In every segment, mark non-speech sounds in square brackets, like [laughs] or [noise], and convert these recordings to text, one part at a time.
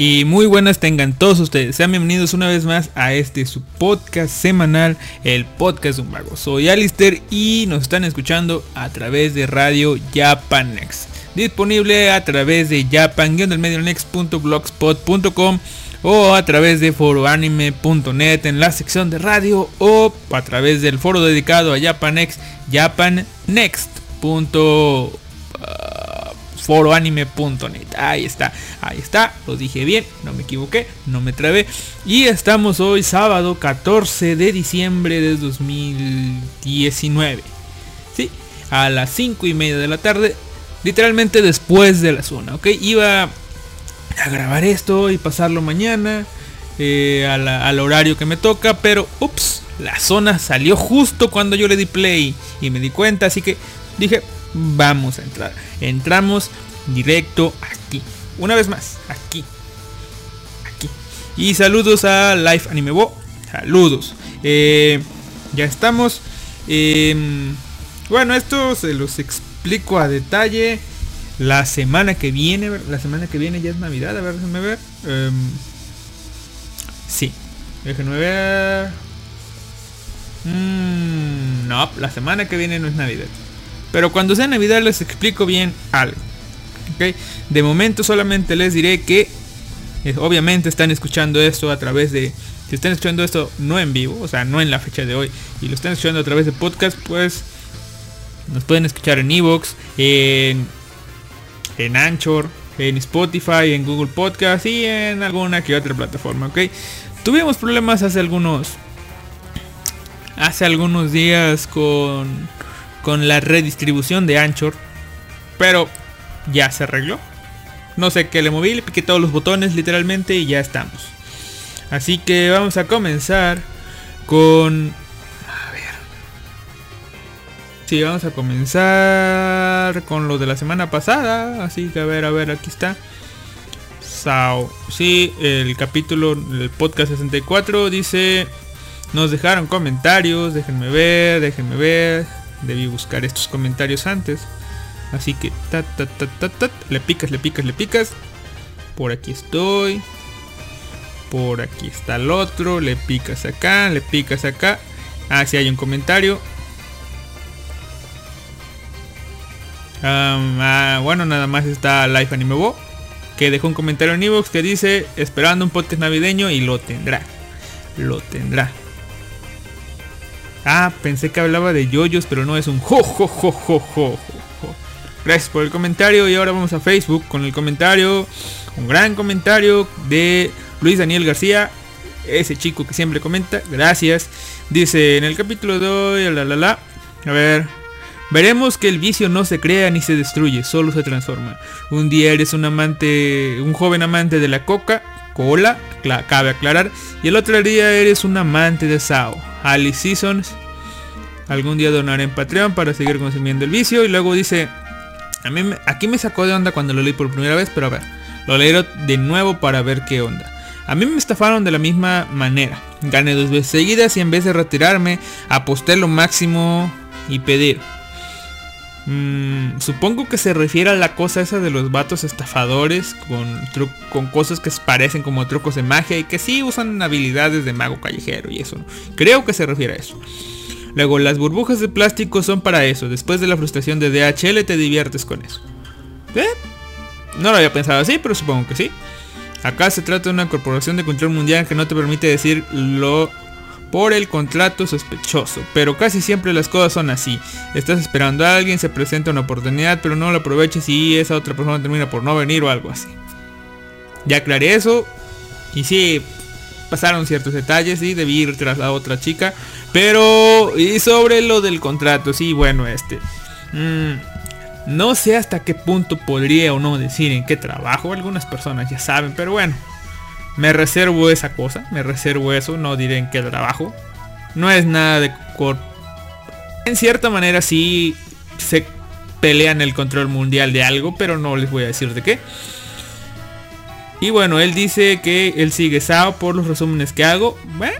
Y muy buenas tengan todos ustedes. Sean bienvenidos una vez más a este su podcast semanal, el podcast de un mago. Soy Alister y nos están escuchando a través de Radio Japan Next. Disponible a través de japan-medionext.blogspot.com o a través de foroanime.net en la sección de radio o a través del foro dedicado a Japan Next, japannext.com foroanime.net. Ahí está, ahí está, lo dije bien, no me equivoqué, no me trabé. Y estamos hoy sábado 14 de diciembre de 2019. Sí, a las 5 y media de la tarde, literalmente después de la zona, ok. Iba a grabar esto y pasarlo mañana eh, al horario que me toca, pero ups, la zona salió justo cuando yo le di play y me di cuenta, así que dije, vamos a entrar. Entramos directo aquí. Una vez más, aquí. Aquí. Y saludos a Live Anime Bo. Saludos. Eh, ya estamos. Em, bueno, esto se los explico a detalle. La semana que viene, la semana que viene ya es Navidad, a ver, déjenme ver. Em, sí, déjenme ver. Mm, no, la semana que viene no es Navidad. Pero cuando sea Navidad les explico bien algo. ¿ok? De momento solamente les diré que eh, obviamente están escuchando esto a través de... Si están escuchando esto no en vivo, o sea, no en la fecha de hoy, y lo están escuchando a través de podcast, pues nos pueden escuchar en Evox, en, en Anchor, en Spotify, en Google Podcast y en alguna que otra plataforma, ¿ok? Tuvimos problemas hace algunos... Hace algunos días con, con la redistribución de Anchor, pero ya se arregló. No sé qué le moví, le piqué todos los botones literalmente y ya estamos. Así que vamos a comenzar con... A ver. Sí, vamos a comenzar con lo de la semana pasada. Así que a ver, a ver, aquí está. Sao. Sí, el capítulo, el podcast 64 dice... Nos dejaron comentarios, déjenme ver, déjenme ver. Debí buscar estos comentarios antes. Así que ta, ta, ta, ta, ta, le picas, le picas, le picas. Por aquí estoy. Por aquí está el otro. Le picas acá, le picas acá. Ah, sí hay un comentario. Ah, bueno, nada más está Life Anime Bo, que dejó un comentario en Evox que dice esperando un podcast navideño y lo tendrá. Lo tendrá. Ah, pensé que hablaba de yoyos, pero no es un jo jo jo. Gracias por el comentario y ahora vamos a Facebook con el comentario, un gran comentario de Luis Daniel García, ese chico que siempre comenta, gracias. Dice en el capítulo de hoy, la la la, a ver, veremos que el vicio no se crea ni se destruye, solo se transforma. Un día eres un amante, un joven amante de la coca, cola, cla- cabe aclarar, y el otro día eres un amante de Sao. Alice Seasons, algún día donaré en Patreon para seguir consumiendo el vicio y luego dice A mí aquí me sacó de onda cuando lo leí por primera vez, pero a ver, lo leeré de nuevo para ver qué onda. A mí me estafaron de la misma manera. Gané dos veces seguidas y en vez de retirarme, aposté lo máximo y pedir. Mm, supongo que se refiere a la cosa esa de los vatos estafadores con, con cosas que parecen como trucos de magia y que sí usan habilidades de mago callejero y eso. ¿no? Creo que se refiere a eso. Luego, las burbujas de plástico son para eso. Después de la frustración de DHL te diviertes con eso. ¿Eh? No lo había pensado así, pero supongo que sí. Acá se trata de una corporación de control mundial que no te permite decirlo por el contrato sospechoso. Pero casi siempre las cosas son así. Estás esperando a alguien, se presenta una oportunidad, pero no la aproveches y esa otra persona termina por no venir o algo así. Ya aclaré eso. Y sí, pasaron ciertos detalles y debí ir tras la otra chica. Pero, y sobre lo del contrato, sí, bueno, este. mm, no sé hasta qué punto podría o no decir en qué trabajo. Algunas personas ya saben, pero bueno. Me reservo esa cosa, me reservo eso, no diré en qué trabajo. No es nada de. En cierta manera sí se pelean el control mundial de algo, pero no les voy a decir de qué. Y bueno, él dice que él sigue SAO por los resúmenes que hago. Bueno,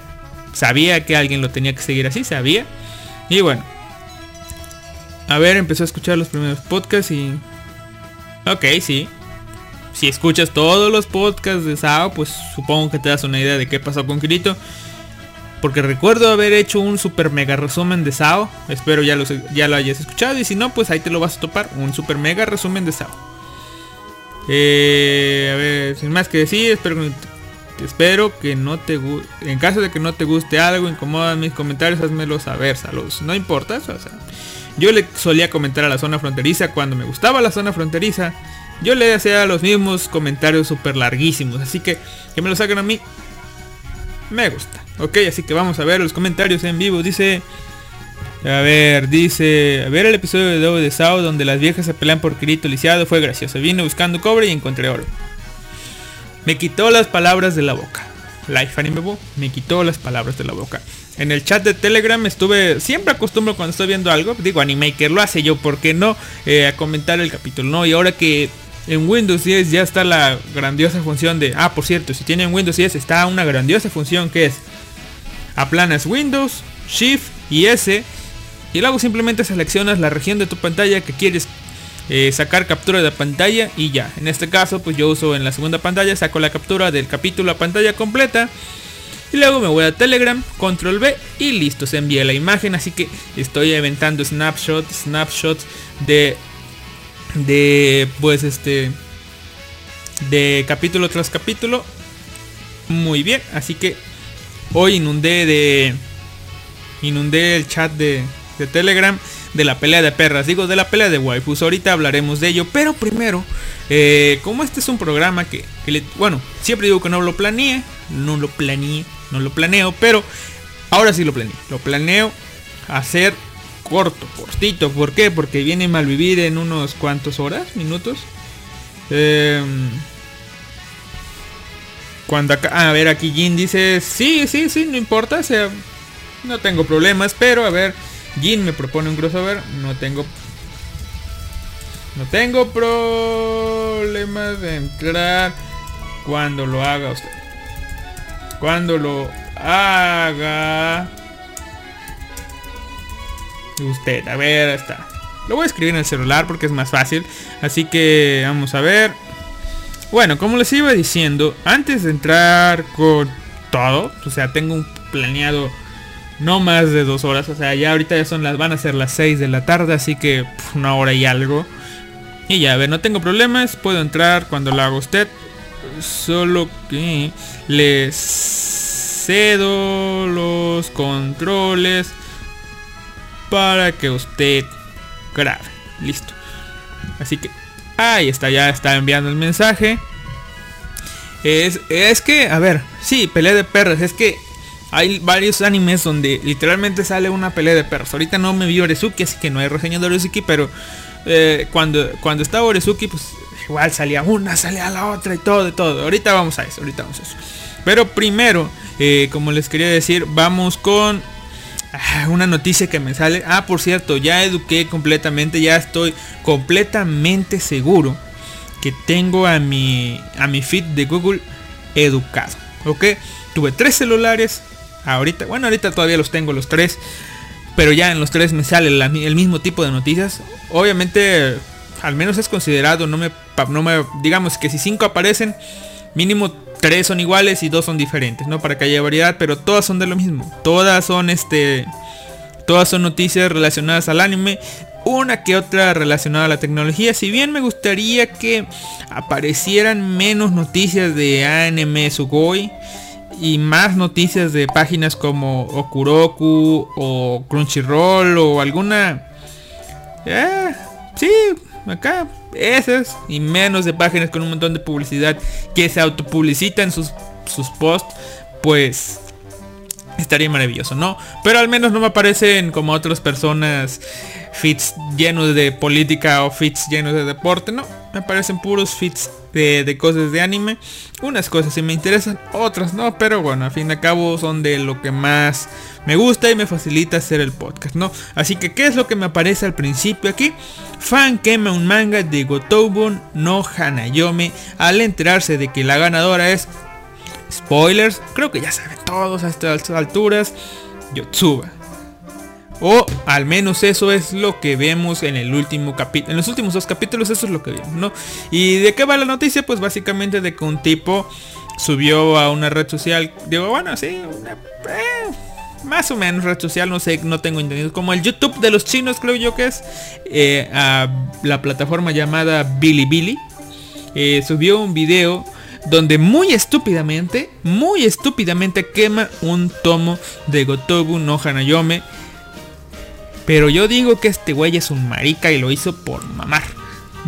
sabía que alguien lo tenía que seguir así, sabía. Y bueno. A ver, empezó a escuchar los primeros podcasts y... Ok, sí. Si escuchas todos los podcasts de SAO, pues supongo que te das una idea de qué pasó con Kirito. Porque recuerdo haber hecho un super mega resumen de SAO. Espero ya lo, ya lo hayas escuchado. Y si no, pues ahí te lo vas a topar. Un super mega resumen de SAO. Eh, a ver, sin más que decir, espero que, espero que no te guste. En caso de que no te guste algo, incomoda mis comentarios, házmelo saber. Saludos. No importa, yo le solía comentar a la zona fronteriza cuando me gustaba la zona fronteriza. Yo le hacía los mismos comentarios súper larguísimos. Así que que me lo saquen a mí. Me gusta. Ok, así que vamos a ver los comentarios en vivo. Dice... A ver, dice... A ver el episodio de Dogo de Sao donde las viejas se pelean por Kirito lisiado. Fue gracioso. Vine buscando cobre y encontré oro. Me quitó las palabras de la boca. Life Anime me quitó las palabras de la boca. En el chat de Telegram estuve, siempre acostumbro cuando estoy viendo algo, digo Animaker lo hace yo, ¿por qué no? Eh, a comentar el capítulo, ¿no? Y ahora que en Windows 10 ya está la grandiosa función de, ah, por cierto, si tienen Windows 10 está una grandiosa función que es aplanas Windows, Shift y S y luego simplemente seleccionas la región de tu pantalla que quieres eh, sacar captura de pantalla y ya. En este caso, pues yo uso en la segunda pantalla, saco la captura del capítulo a pantalla completa. Y luego me voy a Telegram, control B y listo, se envía la imagen. Así que estoy inventando snapshots, snapshots de, de, pues este, de capítulo tras capítulo. Muy bien, así que hoy inundé de, inundé el chat de, de Telegram de la pelea de perras, digo de la pelea de waifus, ahorita hablaremos de ello, pero primero, eh, como este es un programa que, le, bueno, siempre digo que no lo planeé, no lo planeé, no lo planeo, pero ahora sí lo planeé, lo planeo hacer corto, cortito, ¿por qué? Porque viene Malvivir en unos cuantos horas, minutos. Eh, cuando acá, a ver, aquí Jin dice, sí, sí, sí, no importa, o sea, no tengo problemas, pero a ver, Jin me propone un crossover, no tengo no tengo problemas de entrar cuando lo haga usted. Cuando lo haga usted. A ver, está. Lo voy a escribir en el celular porque es más fácil. Así que vamos a ver. Bueno, como les iba diciendo, antes de entrar con todo, o sea, tengo un planeado no más de dos horas. O sea, ya ahorita ya son las, van a ser las 6 de la tarde, así que una hora y algo. Y ya, a ver, no tengo problemas, puedo entrar cuando lo haga usted. Solo que le cedo los controles para que usted grabe. Listo. Así que ahí está, ya está enviando el mensaje. Es, es que, a ver, sí, pelea de perros. Es que hay varios animes donde literalmente sale una pelea de perros. Ahorita no me vi Orezuki, así que no hay reseña de Orezuki, pero eh, cuando, cuando estaba Orezuki, pues igual salía una, salía la otra y todo, y todo. Ahorita vamos a eso, ahorita vamos a eso. Pero primero, eh, como les quería decir, vamos con Ah, una noticia que me sale. Ah, por cierto, ya eduqué completamente, ya estoy completamente seguro que tengo a mi a mi feed de Google educado. ¿Ok? Tuve tres celulares. Ahorita, bueno, ahorita todavía los tengo los tres. Pero ya en los tres me sale el mismo tipo de noticias. Obviamente, al menos es considerado, no me, no me digamos que si cinco aparecen, mínimo tres son iguales y dos son diferentes, ¿no? Para que haya variedad, pero todas son de lo mismo. Todas son este. Todas son noticias relacionadas al anime. Una que otra relacionada a la tecnología. Si bien me gustaría que aparecieran menos noticias de anime Sugoi. Y más noticias de páginas como Okuroku o Crunchyroll o alguna... Eh, sí, acá esas y menos de páginas con un montón de publicidad que se autopublicitan sus, sus posts, pues estaría maravilloso, ¿no? Pero al menos no me aparecen como otras personas fits llenos de política o fits llenos de deporte, no, me aparecen puros fits de, cosas de anime. Unas cosas sí me interesan, otras no, pero bueno, al fin al cabo son de lo que más me gusta y me facilita hacer el podcast, ¿no? Así que, ¿qué es lo que me aparece al principio aquí? Fan quema un manga de Gotobun no Hanayome al enterarse de que la ganadora es... Spoilers, creo que ya saben todos a estas alturas. Yotsuba. O al menos eso es lo que vemos en el último capítulo. En los últimos dos capítulos eso es lo que vemos, ¿no? ¿Y de qué va la noticia? Pues básicamente de que un tipo subió a una red social. Digo, bueno, sí, eh, más o menos red social, no sé, no tengo entendido. Como el YouTube de los chinos, creo yo que es. Eh, a la plataforma llamada Bilibili. Eh, subió un video donde muy estúpidamente, muy estúpidamente quema un tomo de Gotobu no Hanayome pero yo digo que este güey es un marica y lo hizo por mamar.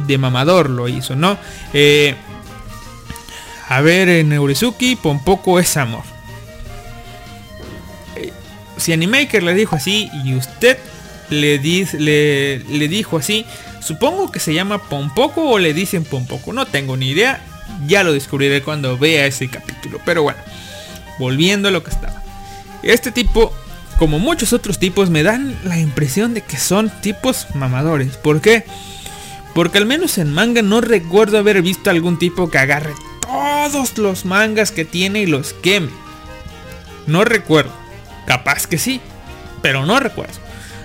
De mamador lo hizo, ¿no? Eh, a ver, en Neurizuki, poco es amor. Eh, si Animaker le dijo así y usted le, le, le dijo así, supongo que se llama Pompoco o le dicen Pompoco. No tengo ni idea. Ya lo descubriré cuando vea ese capítulo. Pero bueno, volviendo a lo que estaba. Este tipo como muchos otros tipos, me dan la impresión de que son tipos mamadores. ¿Por qué? Porque al menos en manga no recuerdo haber visto algún tipo que agarre todos los mangas que tiene y los queme. No recuerdo. Capaz que sí, pero no recuerdo.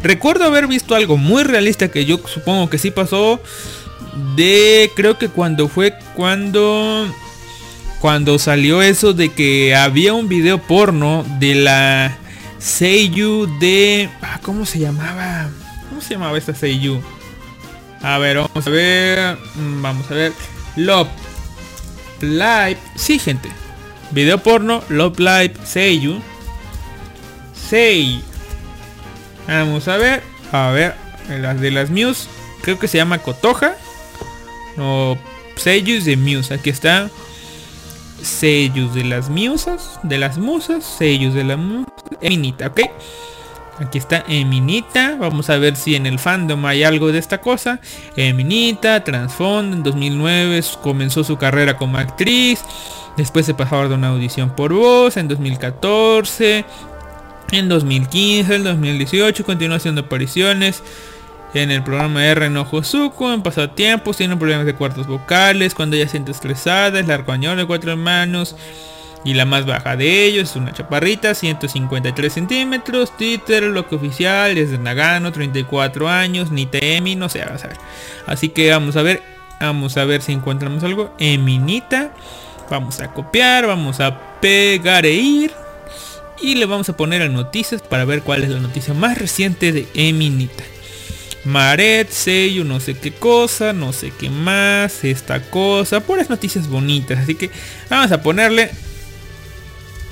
Recuerdo haber visto algo muy realista que yo supongo que sí pasó. De creo que cuando fue cuando cuando salió eso de que había un video porno de la Seiyu de... Ah, ¿Cómo se llamaba? ¿Cómo se llamaba esta Seiyu? A ver, vamos a ver. Mm, vamos a ver. Love Live. Sí, gente. Video porno. Love Live Seiyu. Seiyu. Vamos a ver. A ver. Las de las Muse. Creo que se llama Kotoja. O Seiyu de Muse. Aquí está. Sellos de las musas, de las musas, sellos de la musa, Eminita, ok. Aquí está Eminita. Vamos a ver si en el fandom hay algo de esta cosa. Eminita, Transfond, en 2009 comenzó su carrera como actriz. Después se pasó de una audición por voz en 2014. En 2015, en 2018 continuó haciendo apariciones en el programa R no Josuko, en pasatiempos, tiene problemas de cuartos vocales, cuando ella siente estresada, es la arcoñón de cuatro hermanos. Y la más baja de ellos es una chaparrita, 153 centímetros, Twitter, lo que oficial, es de Nagano, 34 años, ni Temi, no sé, vamos a ver. Así que vamos a ver, vamos a ver si encontramos algo. Eminita, vamos a copiar, vamos a pegar e ir. Y le vamos a poner a noticias para ver cuál es la noticia más reciente de Eminita. Maret, sello, no sé qué cosa, no sé qué más, esta cosa, puras noticias bonitas. Así que vamos a ponerle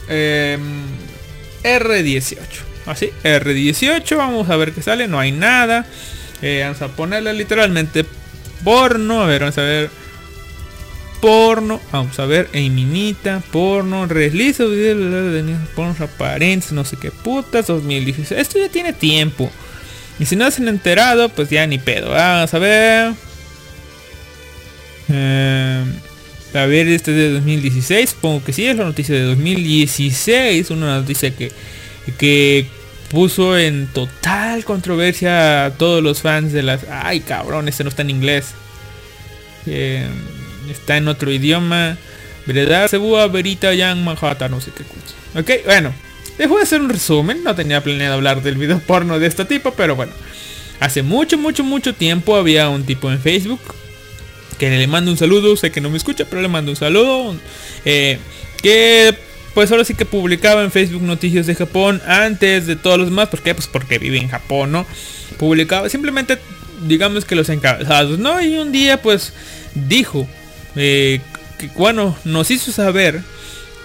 em, R18. Así, R18, vamos a ver qué sale, no hay nada. Eh, vamos a ponerle literalmente porno, a ver, vamos a ver. Porno, vamos a ver, Eminita, porno, release de porno aparentes, no sé qué putas, 2016. Esto ya tiene tiempo. Y si no se han enterado, pues ya ni pedo. Vamos a ver. Eh, a ver, este es de 2016. Supongo que sí, es la noticia de 2016. Una noticia que, que puso en total controversia a todos los fans de las... Ay cabrón, este no está en inglés. Eh, está en otro idioma. ¿Verdad? Sebua Verita Yang Manhattan, no sé qué cosa. Ok, bueno. Voy a hacer un resumen. No tenía planeado hablar del video porno de este tipo, pero bueno. Hace mucho, mucho, mucho tiempo había un tipo en Facebook que le mando un saludo. Sé que no me escucha, pero le mando un saludo. Eh, que pues ahora sí que publicaba en Facebook noticias de Japón antes de todos los demás. ¿Por qué? Pues porque vive en Japón, ¿no? Publicaba simplemente, digamos que los encabezados, ¿no? Y un día pues dijo eh, que, bueno, nos hizo saber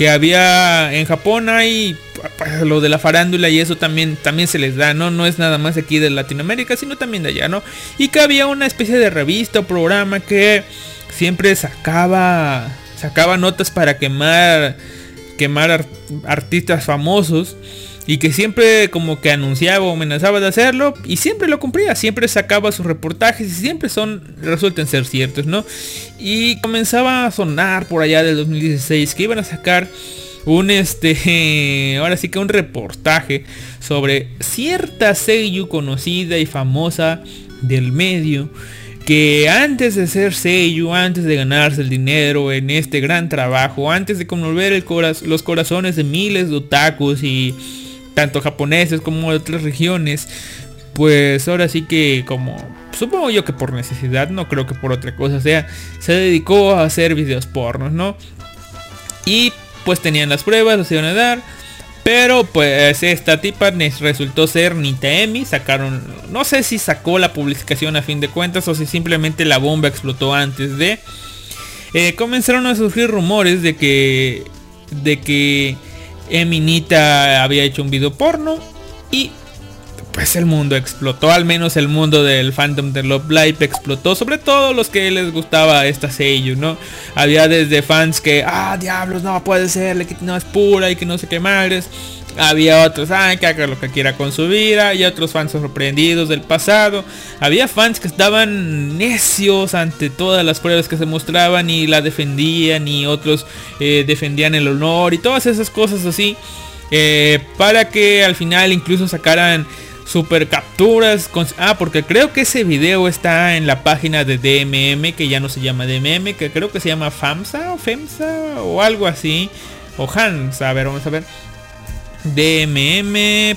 que había en Japón hay pues, lo de la farándula y eso también también se les da, ¿no? No es nada más aquí de Latinoamérica, sino también de allá, ¿no? Y que había una especie de revista o programa que siempre sacaba sacaba notas para quemar quemar artistas famosos y que siempre como que anunciaba o amenazaba de hacerlo y siempre lo cumplía, siempre sacaba sus reportajes y siempre son resultan ser ciertos, ¿no? Y comenzaba a sonar por allá del 2016 que iban a sacar un este [laughs] ahora sí que un reportaje sobre cierta seiyuu conocida y famosa del medio que antes de ser sello, antes de ganarse el dinero en este gran trabajo, antes de conmover los corazones de miles de otakus y tanto japoneses como de otras regiones, pues ahora sí que como supongo yo que por necesidad, no creo que por otra cosa sea, se dedicó a hacer videos pornos, ¿no? Y pues tenían las pruebas, los iban a dar pero pues esta tipa resultó ser Nitaemi. Sacaron, no sé si sacó la publicación a fin de cuentas o si simplemente la bomba explotó antes de. Eh, comenzaron a surgir rumores de que de que Eminita había hecho un video porno y pues el mundo explotó, al menos el mundo del Phantom de Love Live explotó, sobre todo los que les gustaba esta sello, ¿no? Había desde fans que, ah, diablos, no puede ser, que no es pura y que no sé qué madres. Había otros, ah, que haga lo que quiera con su vida. Y otros fans sorprendidos del pasado. Había fans que estaban necios ante todas las pruebas que se mostraban y la defendían. Y otros eh, defendían el honor y todas esas cosas así. Eh, para que al final incluso sacaran super capturas. Ah, porque creo que ese video está en la página de DMM, que ya no se llama DMM, que creo que se llama FAMSA o FEMSA o algo así. O HANS, a ver, vamos a ver. dmm.com,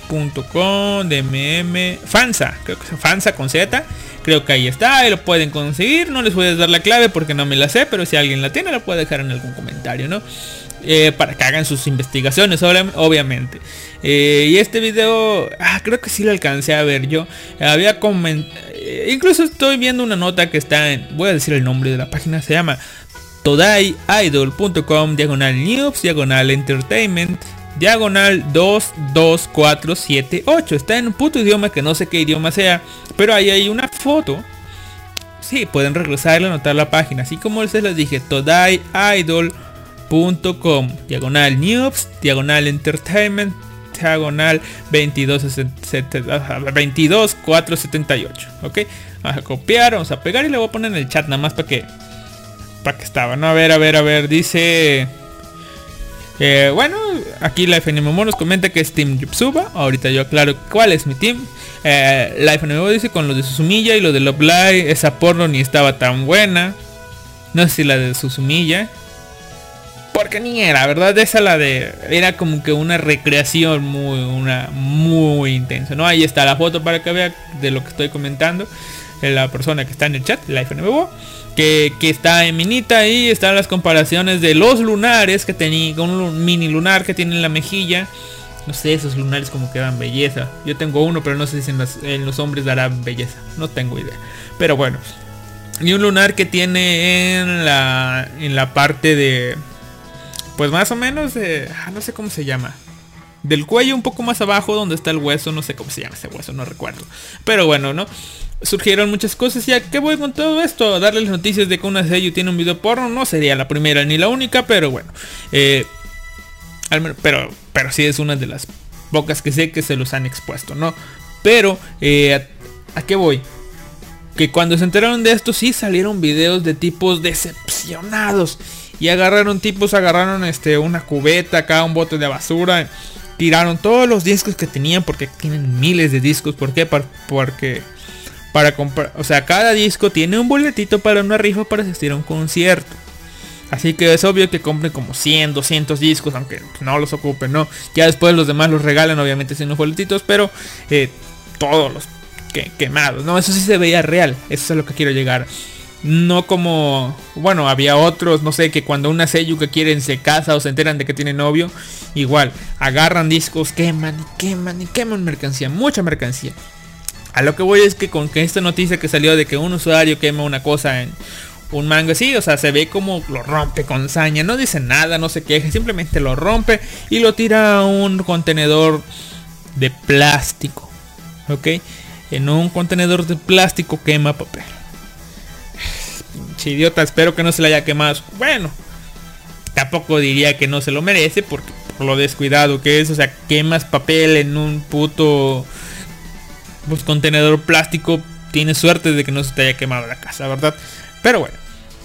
dmm, FANSA, creo que es FANSA con Z. Creo que ahí está, ahí lo pueden conseguir. No les voy a dar la clave porque no me la sé, pero si alguien la tiene, la puede dejar en algún comentario, ¿no? Eh, para que hagan sus investigaciones, obviamente. Eh, y este video, ah, creo que sí lo alcancé a ver yo. Había comentado, eh, incluso estoy viendo una nota que está en, voy a decir el nombre de la página, se llama todayidol.com, diagonal news, diagonal entertainment, diagonal 22478. Está en un puto idioma que no sé qué idioma sea, pero ahí hay una foto. Sí, pueden regresar y anotar la página. Así como se les dije, todayidol.com, diagonal news, diagonal entertainment, diagonal 22478. Ok, vamos a copiar, vamos a pegar y le voy a poner en el chat nada más para que para que estaba. No, a ver, a ver, a ver, dice. Eh, bueno, aquí Life Anime nos comenta que es Team Yupsuba. Ahorita yo aclaro cuál es mi team. Eh, Life Anime dice con lo de Susumilla y lo de Love Live. Esa porno ni estaba tan buena. No sé si la de Susumilla porque ni era, ¿verdad? Esa la de. Era como que una recreación muy, una, muy intensa, ¿no? Ahí está la foto para que vea de lo que estoy comentando. La persona que está en el chat, Life Nuevo. Que, que está en minita ahí están las comparaciones de los lunares que tenía, con un mini lunar que tiene en la mejilla. No sé, esos lunares como que dan belleza. Yo tengo uno, pero no sé si en los, en los hombres darán belleza. No tengo idea. Pero bueno. Y un lunar que tiene en la, en la parte de, pues más o menos, de, ah, no sé cómo se llama. Del cuello un poco más abajo donde está el hueso, no sé cómo se llama ese hueso, no recuerdo. Pero bueno, ¿no? Surgieron muchas cosas y a qué voy con todo esto. darles noticias de que una sello tiene un video porno. No sería la primera ni la única, pero bueno. Eh, pero, pero sí es una de las pocas que sé que se los han expuesto, ¿no? Pero, eh, ¿a qué voy? Que cuando se enteraron de esto sí salieron videos de tipos decepcionados y agarraron tipos, agarraron este una cubeta acá, un bote de basura tiraron todos los discos que tenían porque tienen miles de discos. ¿Por qué? Porque para comprar, o sea, cada disco tiene un boletito para una rifa para asistir a un concierto. Así que es obvio que compren como 100, 200 discos, aunque no los ocupen, ¿no? Ya después los demás los regalan, obviamente, sin los boletitos, pero eh, todos los quemados, ¿no? Eso sí se veía real, eso es a lo que quiero llegar. No como, bueno, había otros, no sé, que cuando una que quieren se casa o se enteran de que tiene novio, igual, agarran discos, queman y queman y queman mercancía, mucha mercancía. A lo que voy es que con que esta noticia que salió de que un usuario quema una cosa en un manga, sí, o sea, se ve como lo rompe con saña, no dice nada, no se queja, simplemente lo rompe y lo tira a un contenedor de plástico, ¿ok? En un contenedor de plástico quema papel. Pinche idiota, espero que no se le haya quemado. Bueno, tampoco diría que no se lo merece porque por lo descuidado que es, o sea, quemas papel en un puto pues, contenedor plástico, tienes suerte de que no se te haya quemado la casa, ¿verdad? Pero bueno,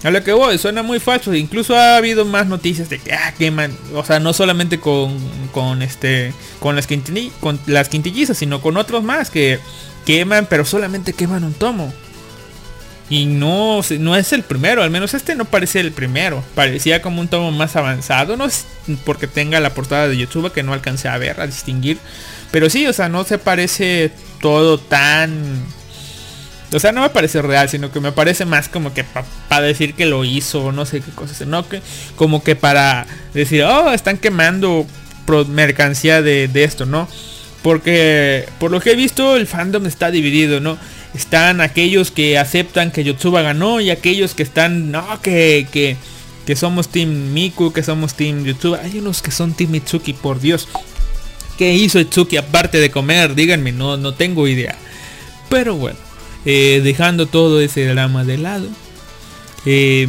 a lo que voy, suena muy falso. Incluso ha habido más noticias de que ah, queman. O sea, no solamente con, con este. Con las, con las quintillizas, sino con otros más que queman, pero solamente queman un tomo. Y no, no es el primero, al menos este no parece el primero. Parecía como un tomo más avanzado. No es porque tenga la portada de YouTube que no alcancé a ver, a distinguir. Pero sí, o sea, no se parece todo tan... O sea, no me parece real, sino que me parece más como que para decir que lo hizo, no sé qué cosas, no que como que para decir, oh, están quemando mercancía de, de esto, ¿no? Porque por lo que he visto el fandom está dividido, ¿no? Están aquellos que aceptan que Yotsuba ganó y aquellos que están, no, que, que, que somos Team Miku, que somos Team Yotsuba. Hay unos que son Team Mitsuki, por Dios. ¿Qué hizo Itsuki aparte de comer? Díganme, no, no tengo idea. Pero bueno, eh, dejando todo ese drama de lado. Eh,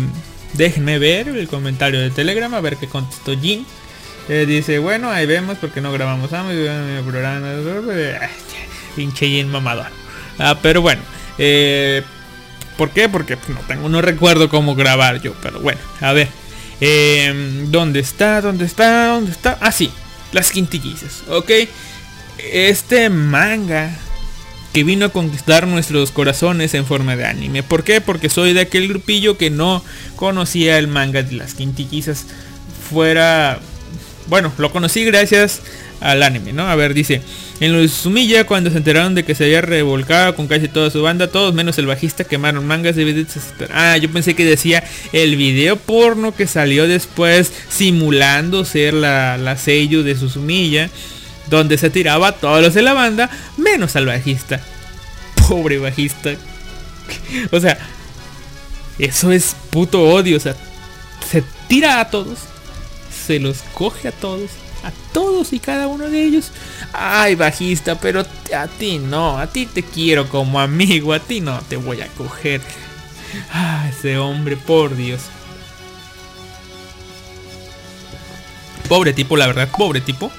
déjenme ver el comentario de Telegram, a ver qué contestó Jin. Eh, dice, bueno, ahí vemos porque no grabamos a programa. Pinche Jin mamador. Ah, pero bueno. ¿Por qué? Porque no tengo, no recuerdo cómo grabar yo. Pero bueno, a ver. ¿Dónde está? ¿Dónde está? ¿Dónde está? Ah, sí las quintillizas, ¿ok? Este manga que vino a conquistar nuestros corazones en forma de anime. ¿Por qué? Porque soy de aquel grupillo que no conocía el manga de las quintillizas. Fuera... Bueno, lo conocí gracias al anime, ¿no? A ver, dice, en los Sumilla cuando se enteraron de que se había revolcado con casi toda su banda, todos menos el bajista quemaron mangas de videos. Ah, yo pensé que decía el video porno que salió después simulando ser la, la sello de Susumilla, donde se tiraba a todos los de la banda, menos al bajista. [laughs] Pobre bajista. [laughs] o sea, eso es puto odio, o sea, se tira a todos, se los coge a todos a todos y cada uno de ellos. Ay, bajista, pero a ti no, a ti te quiero como amigo, a ti no te voy a coger. Ah, ese hombre, por Dios. Pobre tipo, la verdad, pobre tipo.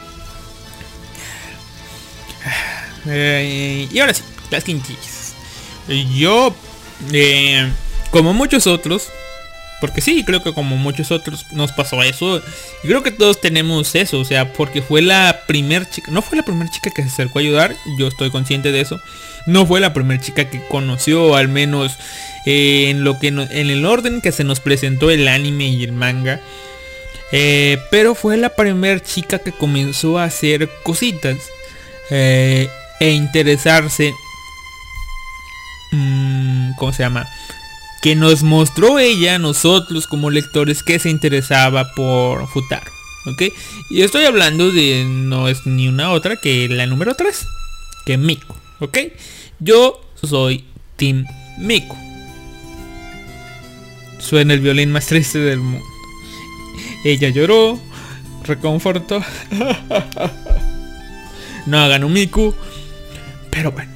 Eh, y ahora sí, las quintillas. Yo, eh, como muchos otros, porque sí, creo que como muchos otros nos pasó eso. Y creo que todos tenemos eso. O sea, porque fue la primer chica. No fue la primera chica que se acercó a ayudar. Yo estoy consciente de eso. No fue la primera chica que conoció. Al menos eh, en lo que en el orden que se nos presentó el anime y el manga. Eh, pero fue la primera chica que comenzó a hacer cositas. Eh, e interesarse. Mmm, ¿Cómo se llama? Que nos mostró ella nosotros como lectores que se interesaba por Futaro. ¿Ok? Y estoy hablando de no es ni una otra que la número 3, que Miku. ¿Ok? Yo soy Team Miku. Suena el violín más triste del mundo. Ella lloró, reconfortó. [laughs] no hagan un Miku. Pero bueno.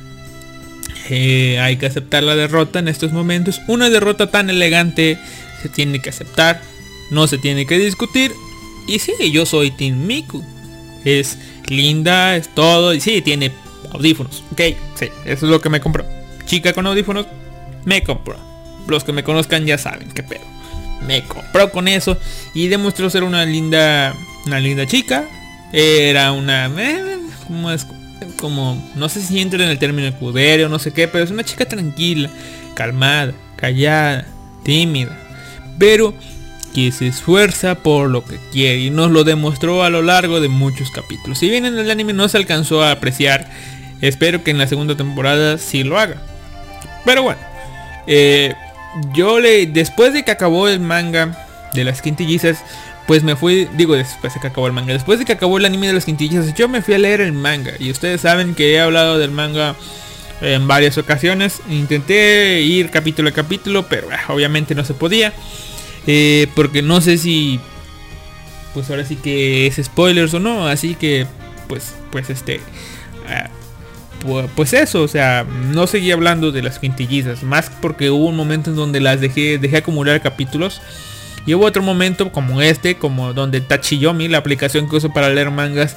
Eh, hay que aceptar la derrota en estos momentos. Una derrota tan elegante se tiene que aceptar, no se tiene que discutir. Y sí, yo soy Team Miku. Es linda, es todo. Y sí, tiene audífonos. Ok, sí, eso es lo que me compró. Chica con audífonos, me compró. Los que me conozcan ya saben qué pedo. Me compró con eso y demostró ser una linda, una linda chica. Era una... eh, como es? Como, no sé si entra en el término escudero, no sé qué, pero es una chica tranquila, calmada, callada, tímida, pero que se esfuerza por lo que quiere y nos lo demostró a lo largo de muchos capítulos. Si bien en el anime no se alcanzó a apreciar, espero que en la segunda temporada sí lo haga. Pero bueno, eh, yo le, después de que acabó el manga de las quintillizas, pues me fui, digo después de que acabó el manga, después de que acabó el anime de las quintillizas, yo me fui a leer el manga. Y ustedes saben que he hablado del manga en varias ocasiones. Intenté ir capítulo a capítulo, pero ah, obviamente no se podía. Eh, porque no sé si, pues ahora sí que es spoilers o no. Así que, pues, pues este... ah, pu- pues eso, o sea, no seguí hablando de las quintillizas, más porque hubo un momento en donde las dejé, dejé acumular capítulos. Y hubo otro momento como este, como donde Tachiyomi, la aplicación que uso para leer mangas,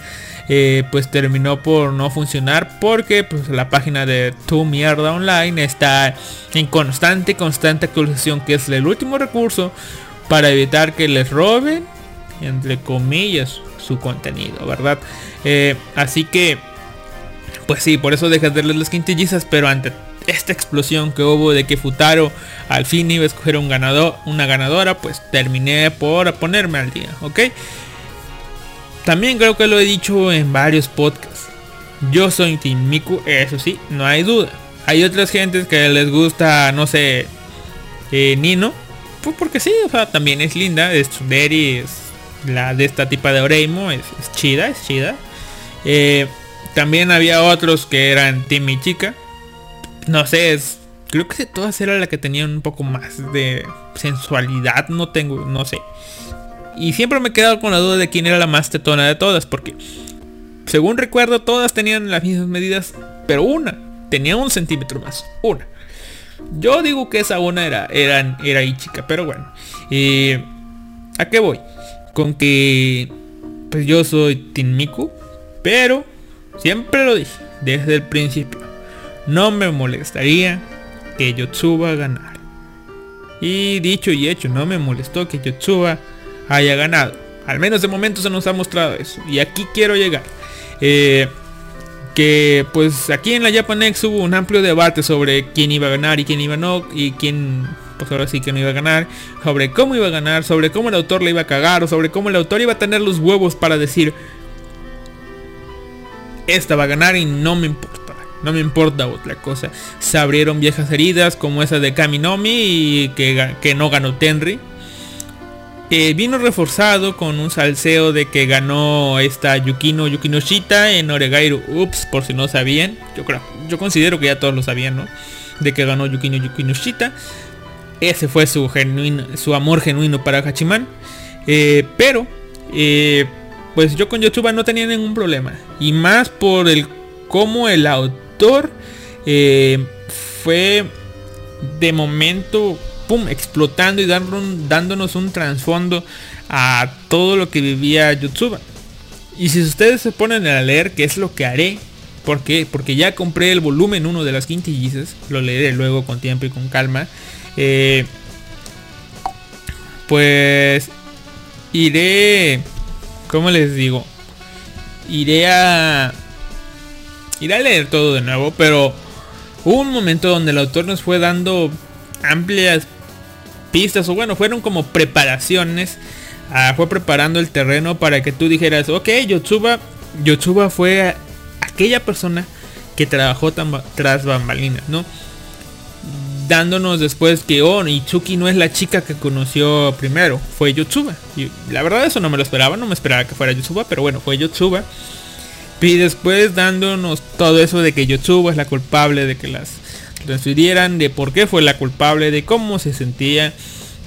eh, pues terminó por no funcionar porque pues, la página de Tu Mierda Online está en constante, constante actualización, que es el último recurso para evitar que les roben, entre comillas, su contenido, ¿verdad? Eh, así que pues sí, por eso dejé de leer las quintillizas, pero ante esta explosión que hubo de que Futaro al fin iba a escoger un ganador, una ganadora, pues terminé por ponerme al día, ¿ok? También creo que lo he dicho en varios podcasts. Yo soy Team Miku, eso sí, no hay duda. Hay otras gentes que les gusta, no sé, eh, Nino. Pues porque sí, o sea, también es linda. Es Tsundere, es la de esta tipa de Oreimo, es, chida, es chida. Eh, también había otros que eran Team y Chica. No sé, es, creo que todas era la que tenía un poco más de sensualidad. No tengo, no sé. Y siempre me he quedado con la duda de quién era la más tetona de todas. Porque, según recuerdo, todas tenían las mismas medidas. Pero una tenía un centímetro más. Una. Yo digo que esa una era, era, era. Pero bueno. Eh, ¿A qué voy? Con que... Pues yo soy Team Miku. Pero siempre lo dije. Desde el principio. No me molestaría que Yotsuba ganara. Y dicho y hecho, no me molestó que Yotsuba haya ganado. Al menos de momento se nos ha mostrado eso. Y aquí quiero llegar. Eh, que pues aquí en la Japanex hubo un amplio debate sobre quién iba a ganar y quién iba no. Y quién pues ahora sí que no iba a ganar. Sobre cómo iba a ganar. Sobre cómo el autor le iba a cagar. O sobre cómo el autor iba a tener los huevos para decir. Esta va a ganar y no me importa. No me importa otra cosa. Se abrieron viejas heridas como esa de Kaminomi y que, que no ganó Tenri. Eh, vino reforzado con un salseo de que ganó esta Yukino Yukinoshita en Oregairu. Ups, por si no sabían. Yo creo, yo considero que ya todos lo sabían, ¿no? De que ganó Yukino Yukinoshita. Ese fue su genuino, su amor genuino para Hachiman. Eh, pero, eh, pues yo con Yotsuba no tenía ningún problema. Y más por el cómo el autor eh, fue de momento explotando y dándonos un trasfondo a todo lo que vivía Yotsuba. Y si ustedes se ponen a leer, que es lo que haré, ¿por qué? Porque ya compré el volumen 1 de las quintillizas, lo leeré luego con tiempo y con calma. Eh, pues iré, ¿cómo les digo? Iré a iré a leer todo de nuevo, pero hubo un momento donde el autor nos fue dando amplias pistas, o bueno, fueron como preparaciones. ah, fue preparando el terreno para que tú dijeras, ok, Yotsuba, Yotsuba fue aquella persona que trabajó tras bambalinas, ¿no? Dándonos después que, oh, Itsuki no es la chica que conoció primero, fue Yotsuba. Y la verdad eso no me lo esperaba, no me esperaba que fuera Yotsuba, pero bueno, fue Yotsuba. Y después dándonos todo eso de que Yotsuba es la culpable de que las transfirieran, de por qué fue la culpable, de cómo se sentía,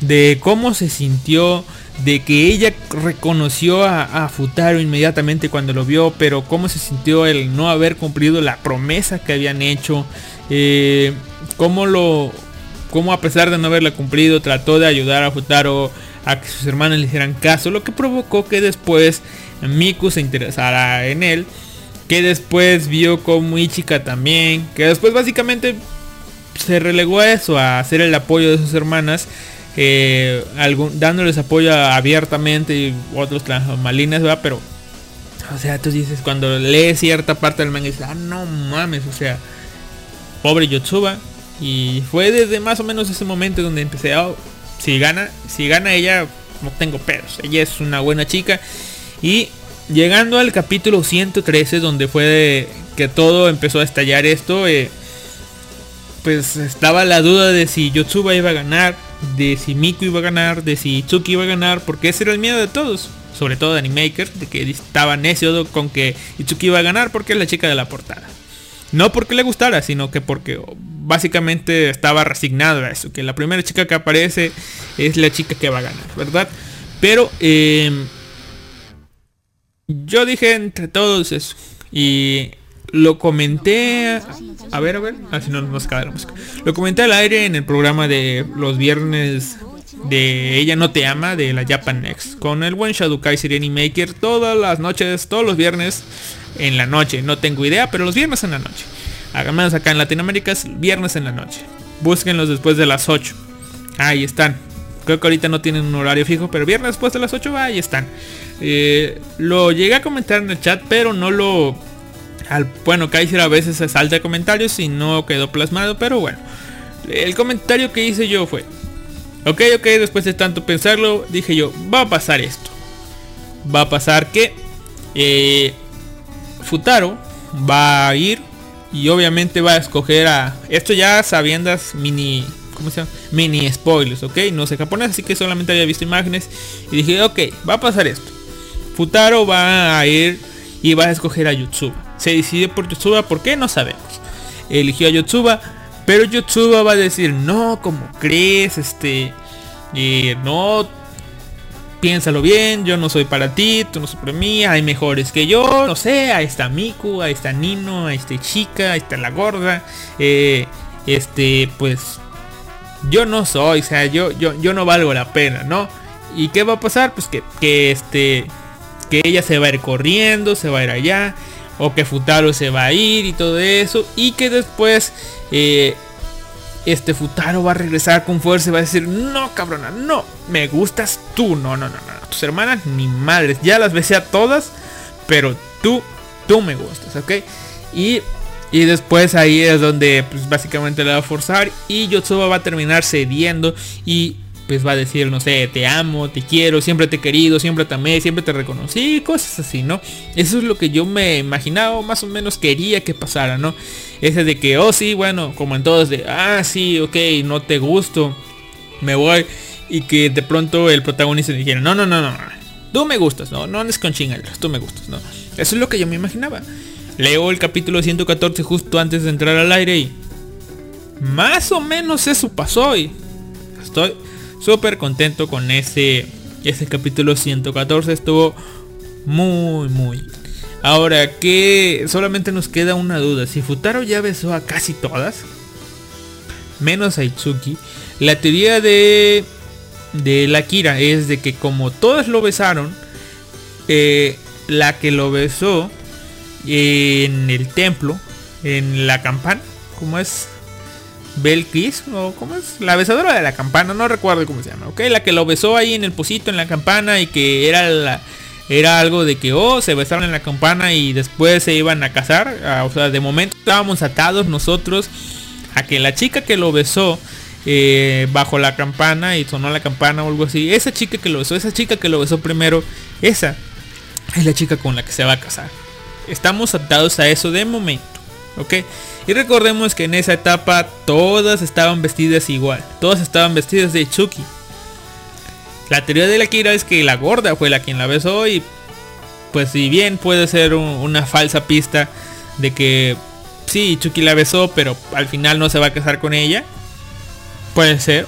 de cómo se sintió, de que ella reconoció a, a Futaro inmediatamente cuando lo vio, pero cómo se sintió el no haber cumplido la promesa que habían hecho, eh, cómo lo, cómo a pesar de no haberla cumplido trató de ayudar a Futaro a que sus hermanos le hicieran caso, lo que provocó que después Miku se interesara en él, que después vio como Ichika también, que después básicamente se relegó a eso, a hacer el apoyo de sus hermanas, eh, algún- dándoles apoyo abiertamente y otros tras bambalinas, ¿verdad? Pero O sea, tú dices, cuando lees cierta parte del manga, dices, ah, no mames, o sea, pobre Yotsuba. Y fue desde más o menos ese momento donde empecé, oh, si gana, si gana ella, no tengo pedos. Ella es una buena chica. Y llegando al capítulo 113, donde fue que todo empezó a estallar esto, eh, pues estaba la duda de si Yotsuba iba a ganar, de si Miku iba a ganar, de si Itsuki iba a ganar, porque ese era el miedo de todos, sobre todo de Animaker, de que estaba necio con que Itsuki iba a ganar porque es la chica de la portada. No porque le gustara, sino que porque básicamente estaba resignado a eso, que la primera chica que aparece es la chica que va a ganar, ¿verdad? Pero em, yo dije entre todos eso. Y lo comenté. A ver, a ver. Así ah, no nos cae la música. Lo comenté al aire en el programa de los viernes de Ella no te ama de la Japan Next. Con el buen Shadukai Sireni Maker todas las noches, todos los viernes en la noche. No tengo idea, pero los viernes en la noche. Hagamos acá en Latinoamérica es viernes en la noche. Búsquenlos después de las 8. Ahí están. Creo que ahorita no tienen un horario fijo, pero viernes después de las 8, ahí están. Eh, lo llegué a comentar en el chat, pero no lo... Al, bueno, Kaiser a veces se salta comentarios y no quedó plasmado, pero bueno. El comentario que hice yo fue... Ok, ok, después de tanto pensarlo, dije yo, va a pasar esto. Va a pasar que eh, Futaro va a ir y obviamente va a escoger a... Esto ya sabiendas mini Mini spoilers, ¿ok? No sé japonés, así que solamente había visto imágenes. Y dije, ok, va a pasar esto. Futaro va a ir y va a escoger a Yotsuba. Se decide por Yotsuba, ¿por qué? No sabemos. Eligió a Yotsuba, pero Yotsuba va a decir, no, como crees? Este, eh, no, piénsalo bien, yo no soy para ti, tú no soy para mí, hay mejores que yo, no sé, ahí está Miku, ahí está Nino, ahí está Chica, ahí está la gorda, eh, este, pues yo no soy, o sea, yo, yo, yo no valgo la pena, ¿no? ¿Y qué va a pasar? Pues que, que este, que ella se va a ir corriendo, se va a ir allá, o que Futaro se va a ir y todo eso, y que después eh, este Futaro va a regresar con fuerza y va a decir, no cabrona, no, me gustas tú, no, no, no, no, tus hermanas ni madres, ya las besé a todas, pero tú, tú me gustas, ¿ok? Y y después ahí es donde pues, básicamente le va a forzar y Yotsuba va a terminar cediendo y pues va a decir, no sé, te amo, te quiero, siempre te he querido, siempre te amé, siempre te reconocí, cosas así, ¿no? Eso es lo que yo me imaginaba, más o menos quería que pasara, ¿no? Ese de que, oh sí, bueno, como en todos de, ah sí, ok, no te gusto, me voy. Y que de pronto el protagonista dijera, no, no, no, no, tú me gustas, no, no andes con chingaderas, tú me gustas, no. Eso es lo que yo me imaginaba. Leo el capítulo 114 justo antes de entrar al aire y más o menos eso pasó y estoy súper contento con ese, ese capítulo 114. Estuvo muy, muy. Ahora que solamente nos queda una duda. Si Futaro ya besó a casi todas, menos a Itsuki, la teoría de, de la Kira es de que como todas lo besaron, eh, la que lo besó en el templo, en la campana, como es Belkis o como es la besadora de la campana, no recuerdo cómo se llama, ok, la que lo besó ahí en el pocito en la campana y que era la era algo de que oh se besaron en la campana y después se iban a casar, ah, o sea, de momento estábamos atados nosotros a que la chica que lo besó eh, bajo la campana y sonó la campana o algo así, esa chica que lo besó, esa chica que lo besó primero, esa es la chica con la que se va a casar estamos atados a eso de momento. ¿Ok? Y recordemos que en esa etapa todas estaban vestidas igual. Todas estaban vestidas de Chucky. La teoría de la Kira es que la gorda fue la quien la besó y pues si bien puede ser una falsa pista de que sí, Chucky la besó, pero al final no se va a casar con ella. Puede ser.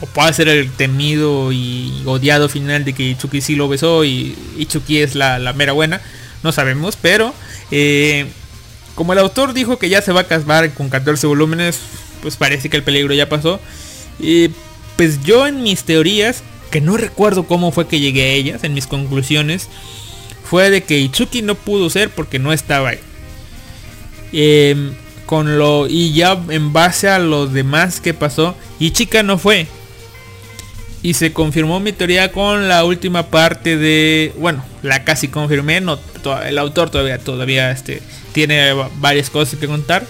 O puede ser el temido y odiado final de que Chucky sí lo besó y, Chucky es la, la mera buena no sabemos, pero eh, como el autor dijo que ya se va a casar con 14 volúmenes, pues parece que el peligro ya pasó. Y pues yo en mis teorías, que no recuerdo cómo fue que llegué a ellas, en mis conclusiones, fue de que Itsuki no pudo ser porque no estaba ahí. Em, con lo y ya en base a lo demás que pasó, Ichika no fue. Y se confirmó mi teoría con la última parte de... Bueno, la casi confirmé. No, el autor todavía, todavía este, tiene varias cosas que contar.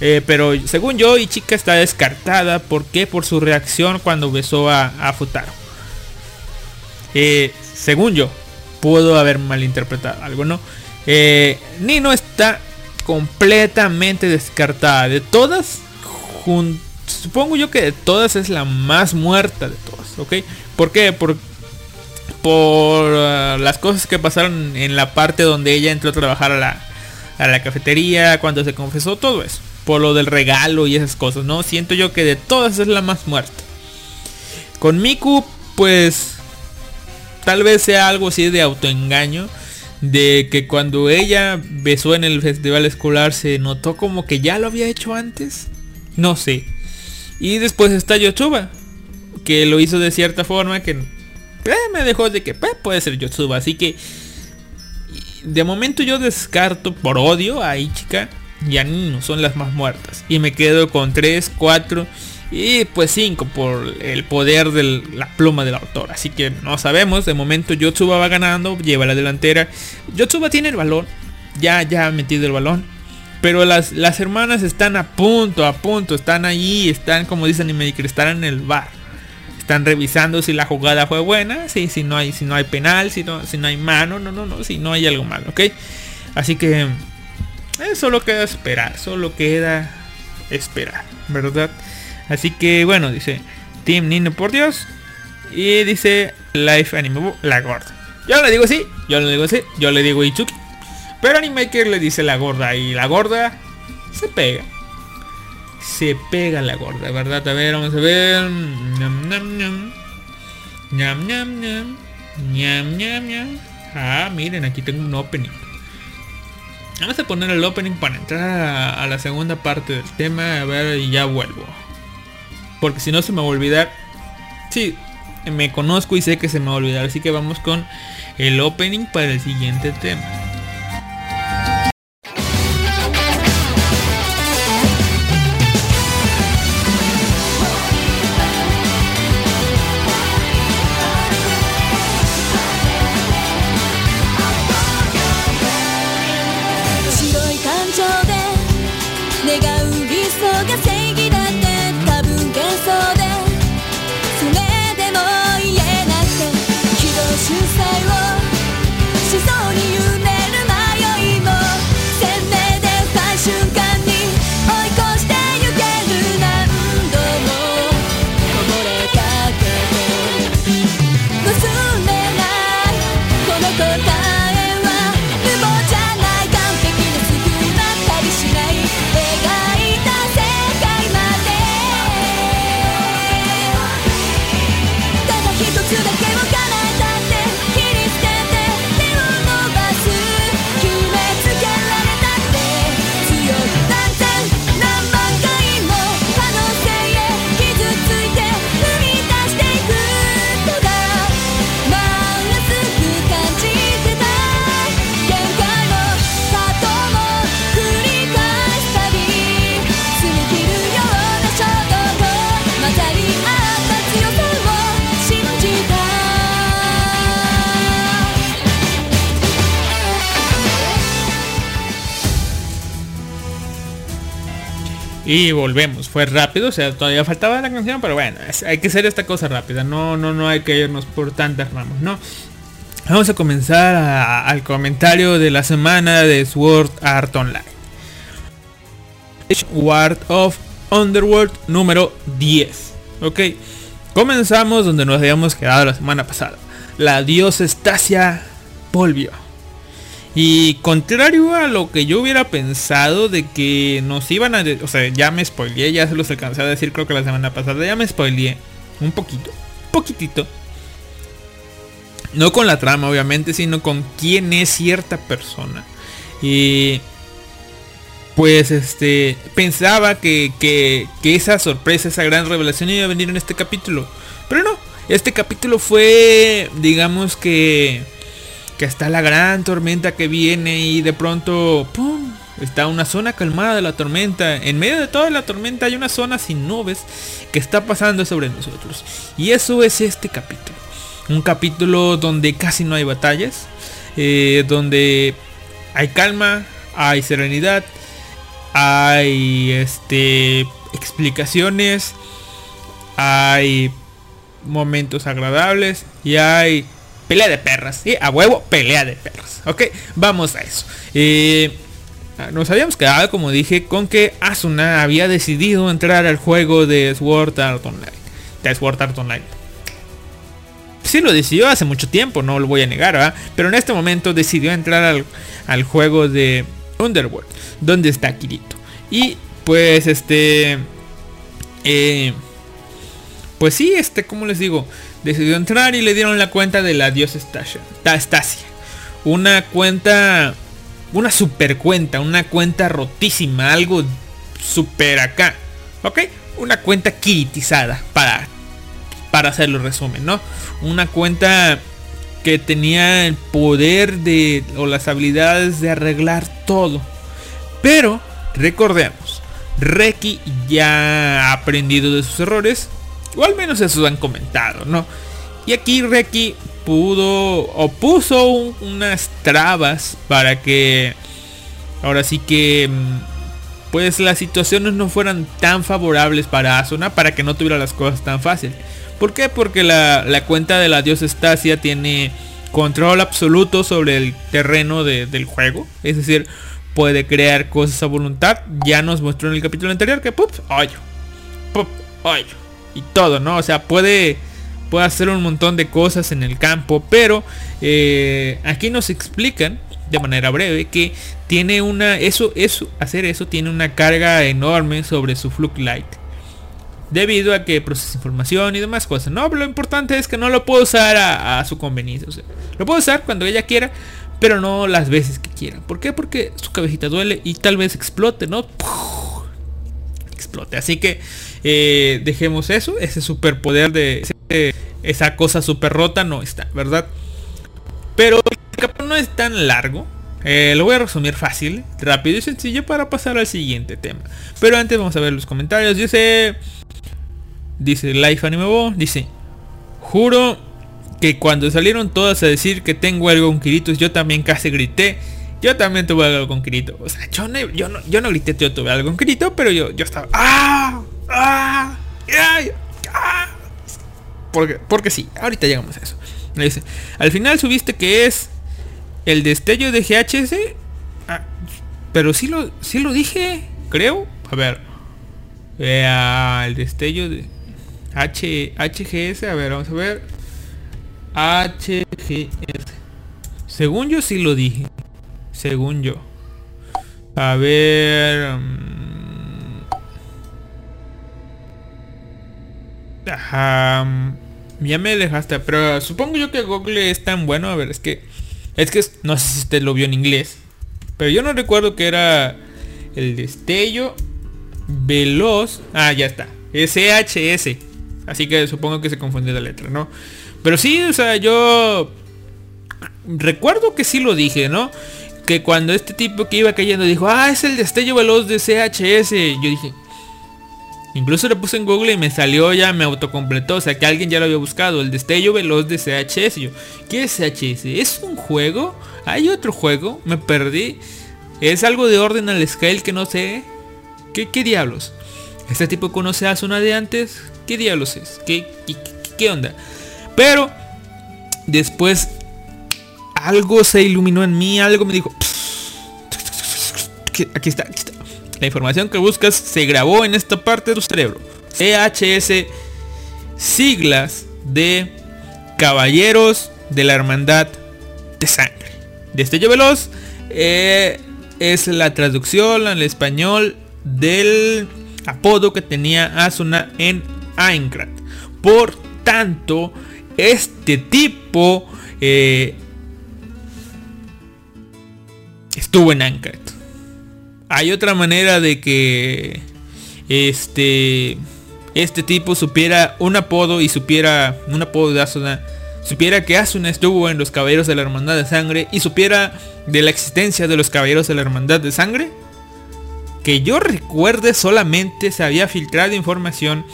Eh, pero según yo, Ichika está descartada. ¿Por qué? Por su reacción cuando besó a, a Futaro. Eh, según yo, puedo haber malinterpretado algo, ¿no? Eh, Nino está completamente descartada. De todas, supongo yo que de todas es la más muerta de todas, ¿Por qué? Por, por uh, las cosas que pasaron en la parte donde ella entró a trabajar a la, a la cafetería, cuando se confesó, todo eso. Por lo del regalo y esas cosas, ¿no? Siento yo que de todas es la más muerta. Con Miku, pues tal vez sea algo así de autoengaño de que cuando ella besó en el festival escolar se notó como que ya lo había hecho antes. No sé. Y después está Yotsuba, que lo hizo de cierta forma que eh, me dejó de que pues, puede ser Yotsuba. Así que de momento yo descarto por odio a Ichika y a Nino, son las más muertas. Y me quedo con 3, 4 y pues 5 por el poder de la pluma del autor. Así que no sabemos. De momento Yotsuba va ganando. Lleva la delantera. Yotsuba tiene el balón. Ya, ya ha metido el balón. Pero las, las hermanas están a punto, a punto. Están ahí. Están como dicen y me están en el bar. Están revisando si la jugada fue buena. Sí, si no hay, si no hay penal. Si no, si no hay mano. No, no, no. Si no hay algo malo. ¿Ok? Así que... Eh, solo queda esperar. Solo queda esperar. ¿Verdad? Así que bueno, dice Team Nino por Dios. Y dice Life Anime la gorda. Yo le digo así, yo le digo así, yo le digo Ichuki. Pero Animaker le dice la gorda y la gorda se pega. Se pega la gorda, ¿verdad? A ver, vamos a ver. Ñam, ñam, ñam. Ñam, ñam, ñam. Ñam, ñam. Ah, miren, aquí tengo un opening. Vamos a poner el opening para entrar a, a la segunda parte del tema. A ver, y ya vuelvo. Porque si no se me va a olvidar. Sí, me conozco y sé que se me va a olvidar. Así que vamos con el opening para el siguiente tema. Y volvemos, fue rápido, o sea, todavía faltaba la canción, pero bueno, hay que hacer esta cosa rápida, no, no, no hay que irnos por tantas ramas, ¿no? Vamos a comenzar al comentario de la semana de Sword Art Online. Sword of Underworld número 10. Ok, comenzamos donde nos habíamos quedado la semana pasada. La diosa Estasia volvió. Y contrario a lo que yo hubiera pensado de que nos iban a... O sea, ya me spoileé, ya se los alcancé a decir creo que la semana pasada. Ya me spoileé un poquito, poquitito. No con la trama, obviamente, sino con quién es cierta persona. Y... Pues este... Pensaba que, que esa sorpresa, esa gran revelación iba a venir en este capítulo. Pero no. Este capítulo fue, digamos que que está la gran tormenta que viene y de pronto. Está una zona calmada de la tormenta. En medio de toda la tormenta hay una zona sin nubes que está pasando sobre nosotros. Y eso es este capítulo. Un capítulo donde casi no hay batallas. eh, donde hay calma, hay serenidad, hay este explicaciones, hay momentos agradables y hay pelea de perras. Y a huevo, pelea de perras. Ok, vamos a eso. Eh, nos habíamos quedado, como dije, con que Asuna había decidido entrar al juego de Sword Art Online. De Sword Art Online. Sí lo decidió hace mucho tiempo, no lo voy a negar, ¿verdad? Pero en este momento decidió entrar al, al juego de Underworld, donde está Kirito. Y pues este... Eh, pues sí, este, como les digo, decidió entrar y le dieron la cuenta de la diosa Stasia. Ta- Stasia. Una cuenta, una super cuenta, una cuenta rotísima, algo super acá. ¿Ok? Una cuenta kiritizada para, para hacerlo resumen, ¿no? Una cuenta que tenía el poder de, o las habilidades de arreglar todo. Pero, recordemos, Reki ya ha aprendido de sus errores, o al menos eso han comentado, ¿no? Y aquí Reki pudo o puso un- unas trabas para que ahora sí que mm, pues las situaciones no fueran tan favorables para Asuna para que no tuviera las cosas tan fácil. ¿Por qué? Porque la, la cuenta de la diosa Stasia tiene control absoluto sobre el terreno de- del juego. Es decir, puede crear cosas a voluntad. Ya nos mostró en el capítulo anterior que pup, hoyo. Pup, hoyo. Y todo, ¿no? O sea, puede, puede hacer un montón de cosas en el campo. Pero eh, aquí nos explican de manera breve que tiene una eso eso hacer eso tiene una carga enorme sobre su Fluke Light debido a que procesa información y demás cosas no lo importante es que no lo puedo usar a, a su conveniencia o sea, lo puedo usar cuando ella quiera pero no las veces que quiera ¿por qué? porque su cabecita duele y tal vez explote no explote así que eh, dejemos eso ese superpoder de ese- esa cosa super rota no está verdad pero el capítulo no es tan largo. Eh, lo voy a resumir fácil, rápido y sencillo para pasar al siguiente tema. Pero antes vamos a ver los comentarios. Dice... Dice Life Anime Bo, dice... Juro que cuando salieron todas a decir que tengo algo con Kiritos, yo también casi grité. Yo también tuve algo con Kirito. O sea, yo no, yo no, yo no grité, yo tuve algo con Kirito, pero yo, yo estaba... ¡Ah! ¡Ah! ¡Ah! Porque, porque sí, ahorita llegamos a eso. Al final subiste que es el destello de GHS. Ah, pero sí lo, sí lo dije, creo. A ver. El destello de H, HGS. A ver, vamos a ver. HGS. Según yo sí lo dije. Según yo. A ver. mm, Mm, Ya me dejaste, pero supongo yo que Google es tan bueno. A ver, es que... Es que no sé si usted lo vio en inglés. Pero yo no recuerdo que era el destello veloz. Ah, ya está. SHS. Así que supongo que se confundió la letra, ¿no? Pero sí, o sea, yo recuerdo que sí lo dije, ¿no? Que cuando este tipo que iba cayendo dijo, ah, es el destello veloz de CHS. Yo dije, incluso le puse en Google y me salió ya, me autocompletó. O sea, que alguien ya lo había buscado. El destello veloz de CHS. Yo, ¿qué es CHS? ¿Es un juego? ¿Hay otro juego? Me perdí. ¿Es algo de orden al scale que no sé? ¿Qué, qué diablos? ¿Este tipo conoce a Asuna de antes? ¿Qué diablos es? ¿Qué, qué, qué- onda? Pero después algo se iluminó en mí, algo me dijo. "Que- Aquí está, aquí está. La información que buscas se grabó en esta parte de tu cerebro. EHS, siglas de Caballeros de la Hermandad de Sangre. Destello Veloz eh, es la traducción al español del apodo que tenía Asuna en Aincrad. Por tanto, este tipo eh, estuvo en Aincrad. Hay otra manera de que este este tipo supiera un apodo y supiera un apodo de Asuna, supiera que Asuna estuvo en los Caballeros de la Hermandad de Sangre y supiera de la existencia de los Caballeros de la Hermandad de Sangre. que yo recuerde solamente se había filtrado información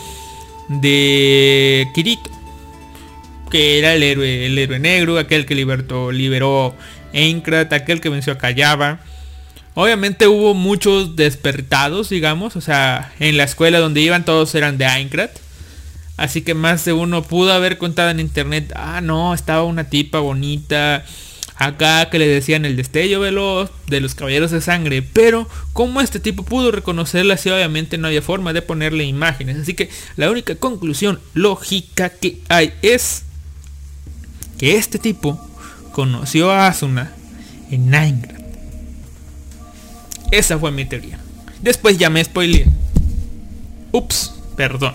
de Kirito. Que era el héroe, el héroe negro, aquel que libertó, liberó Aincrad, aquel que venció a Kayaba. Obviamente hubo muchos despertados, digamos. O sea, en la escuela donde iban todos eran de Aincrad. Así que más de uno pudo haber contado en internet. Ah, no, estaba una tipa bonita acá que le decían el destello veloz de los caballeros de sangre, pero como este tipo pudo reconocerla si obviamente no había forma de ponerle imágenes, así que la única conclusión lógica que hay es que este tipo conoció a Asuna en Ninegrad. Esa fue mi teoría. Después ya me spoileé. Ups, perdón.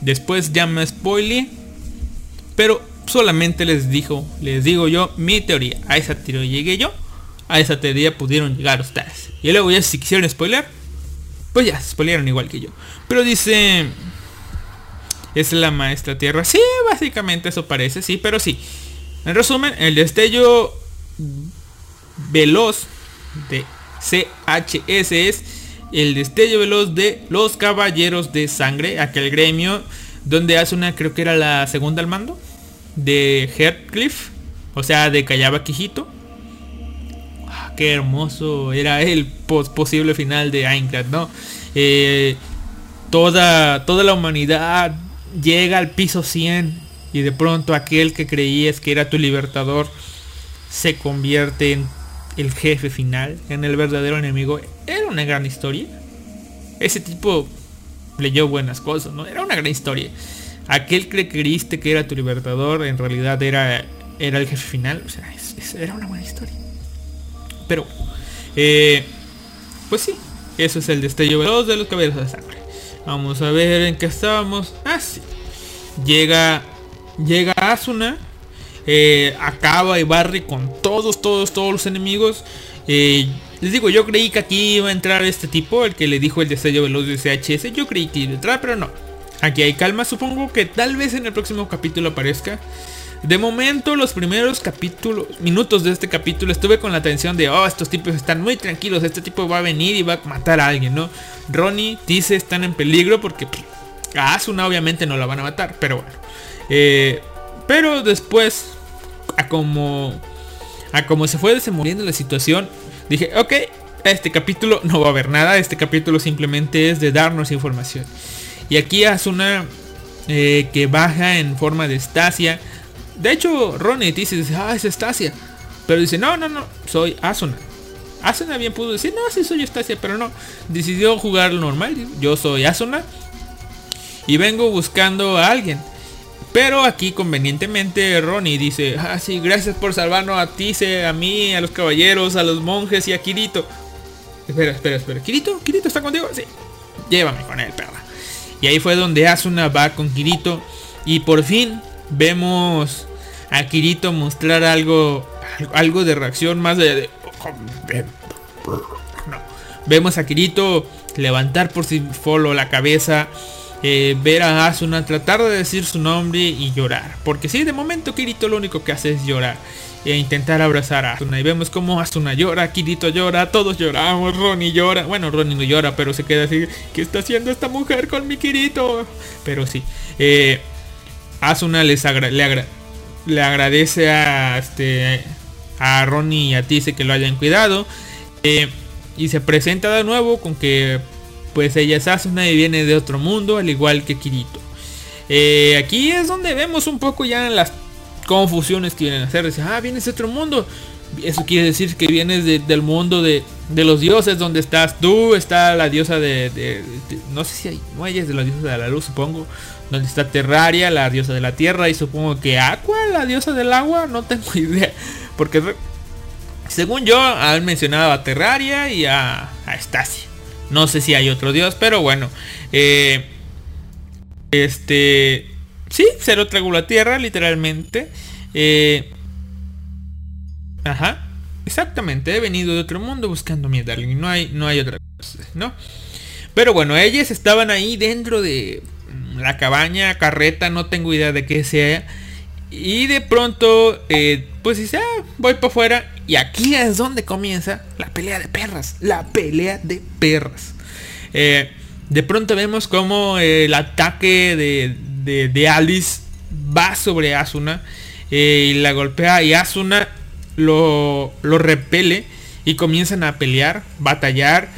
Después ya me spoileé. Pero solamente les dijo, les digo yo mi teoría. A esa teoría llegué yo, a esa teoría pudieron llegar ustedes. Y luego ya si quisieron spoiler, pues ya, spoilearon igual que yo. Pero dice, es la maestra tierra. Sí, básicamente eso parece, sí, pero sí. En resumen, el destello veloz de CHS es el destello veloz de los caballeros de sangre, aquel gremio donde hace una, creo que era la segunda al mando de Heathcliff, o sea, de Callaba Quijito. Ah, qué hermoso era el posible final de Aincrad, ¿no? Eh, toda, toda la humanidad llega al piso 100 y de pronto aquel que creías que era tu libertador se convierte en el jefe final, en el verdadero enemigo. Era una gran historia. Ese tipo leyó buenas cosas, ¿no? Era una gran historia aquel que creíste que era tu libertador en realidad era, era el jefe final. O sea, era una buena historia. Pero, eh, pues sí, eso es el destello veloz de los cabellos de sangre. Vamos a ver en qué estábamos. Ah. Llega, llega Asuna. Eh, acaba y barre con todos, todos, todos los enemigos. Eh, les digo, yo creí que aquí iba a entrar este tipo, el que le dijo el destello veloz de CHS. Yo creí que iba a entrar, pero no. Aquí hay calma, supongo que tal vez en el próximo capítulo aparezca. De momento, los primeros capítulos, minutos de este capítulo, estuve con la atención de, oh, estos tipos están muy tranquilos, este tipo va a venir y va a matar a alguien, ¿no? Ronnie, Tice están en peligro porque a Asuna obviamente no la van a matar, pero bueno. Eh, pero después, a como, a como se fue desenvolviendo la situación, dije, ok, este capítulo no va a haber nada, este capítulo simplemente es de darnos información. Y aquí Asuna eh, que baja en forma de Estasia. De hecho, Ronnie dice, ah, es Estasia. Pero dice, no, no, no, soy Asuna. Asuna bien pudo decir, no, sí soy Estasia, pero no. Decidió jugar normal. Yo soy Asuna. Y vengo buscando a alguien. Pero aquí convenientemente Ronnie dice, ah, sí, gracias por salvarnos a ti, a mí, a los caballeros, a los monjes y a Kirito. Espera, espera, espera. ¿Kirito? ¿Kirito está contigo? Sí. Llévame con él, perra. Y ahí fue donde Asuna va con Kirito. Y por fin vemos a Kirito mostrar algo, algo de reacción más de... Vemos a Kirito levantar por sí solo la cabeza. Eh, ver a Asuna tratar de decir su nombre y llorar. Porque si de momento Kirito lo único que hace es llorar e intentar abrazar a Asuna. Y vemos como Asuna llora, Kirito llora, todos lloramos, Ronnie llora. Bueno, Ronnie no llora, pero se queda así. ¿Qué está haciendo esta mujer con mi Kirito? Pero sí. Eh, Asuna les le, agradece a, este, a Ronnie y a Tise que lo hayan cuidado. Eh, y se presenta de nuevo con que pues ella es Asuna y viene de otro mundo, al igual que Kirito. Eh, aquí es donde vemos un poco ya las confusiones que vienen a hacer. Dice, ah, vienes de otro mundo. Eso quiere decir que vienes del mundo de, los dioses, donde estás tú, está la diosa de, No sé si hay muelles de la diosa de la luz, supongo. Donde está Terraria, la diosa de la tierra, y supongo que Aqua, la diosa del agua, no tengo [laughs] idea. Porque según yo, han mencionado a Terraria y a, a. No sé si hay otro dios, pero bueno. Eh, este Sí, Cero tragó la tierra, literalmente. Eh, ajá. Exactamente, he venido de otro mundo buscando mi darling. No hay, no hay otra cosa, ¿no? Pero bueno, ellas estaban ahí dentro de la cabaña, carreta, no tengo idea de qué sea. Y de pronto, eh, pues dice, ah, voy para afuera. Y aquí es donde comienza la pelea de perras. La pelea de perras. Eh, de pronto vemos como el ataque de, de, Alice va sobre Asuna. Eh, y la golpea y Asuna lo, lo repele. Y comienzan a pelear, batallar.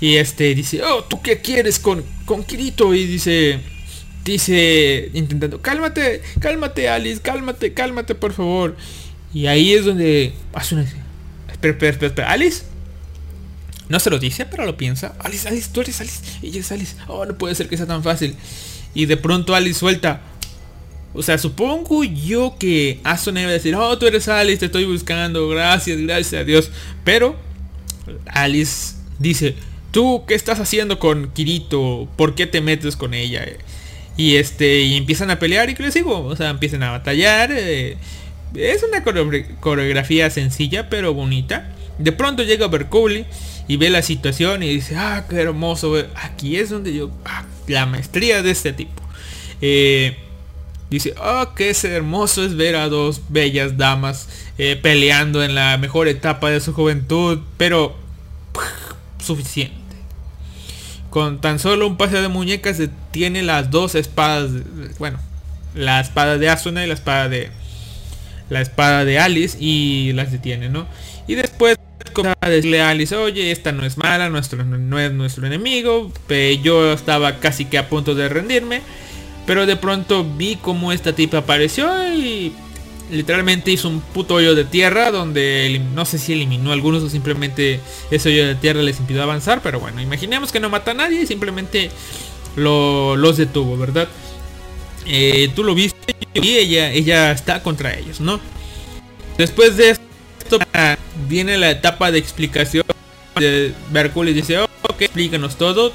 Y este dice, oh, ¿tú qué quieres con, con Kirito? Y dice, dice, intentando, cálmate, cálmate Alice, cálmate, cálmate por favor. Y ahí es donde hace una... Espera, espera, espera, Alice. No se lo dice, pero lo piensa. Alice, Alice, tú eres Alice. Ella es Alice. Oh, no puede ser que sea tan fácil. Y de pronto Alice suelta. O sea, supongo yo que Asuna iba a decir, oh, tú eres Alice, te estoy buscando, gracias, gracias a Dios. Pero Alice dice, ¿tú qué estás haciendo con Kirito? ¿Por qué te metes con ella? Y este, y empiezan a pelear digo, o sea, empiezan a batallar. Eh, es una coreografía sencilla pero bonita. De pronto llega Berculi y ve la situación y dice, ah, qué hermoso. Aquí es donde yo, ah, la maestría de este tipo. Eh, dice, ah, qué hermoso es ver a dos bellas damas eh, peleando en la mejor etapa de su juventud, pero suficiente. Con tan solo un pase de muñecas se tiene las dos espadas, bueno, la espada de Asuna y la espada de la espada de Alice y las detiene, ¿no? Y después comienza a Alice, oye, esta no es mala, nuestro, no es nuestro enemigo, yo estaba casi que a punto de rendirme, pero de pronto vi como esta tipa apareció y literalmente hizo un puto hoyo de tierra donde no sé si eliminó a algunos o simplemente ese hoyo de tierra les impidió avanzar, pero bueno, imaginemos que no mata a nadie y simplemente los detuvo, ¿verdad? Eh, tú lo viste y ella, ella está contra ellos, ¿no? Después de esto viene la etapa de explicación de y dice, ok, explícanos todo,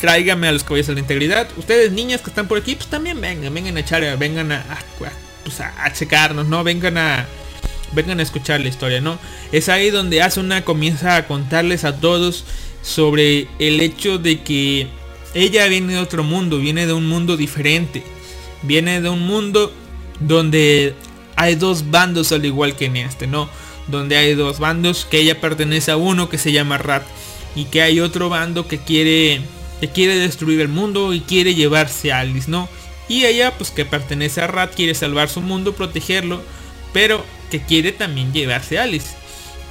tráigame a los caballos de la integridad. Ustedes niñas que están por aquí, pues también vengan, vengan a echar, vengan a, pues a, checarnos, ¿no? Vengan a vengan a escuchar la historia, ¿no? Es ahí donde Asuna comienza a contarles a todos sobre el hecho de que ella viene de otro mundo, viene de un mundo diferente. Viene de un mundo donde hay dos bandos al igual que en este, ¿no? Donde hay dos bandos que ella pertenece a uno que se llama Rat y que hay otro bando que quiere que quiere destruir el mundo y quiere llevarse a Alice, ¿no? Y ella, pues que pertenece a Rat, quiere salvar su mundo, protegerlo, pero que quiere también llevarse a Alice.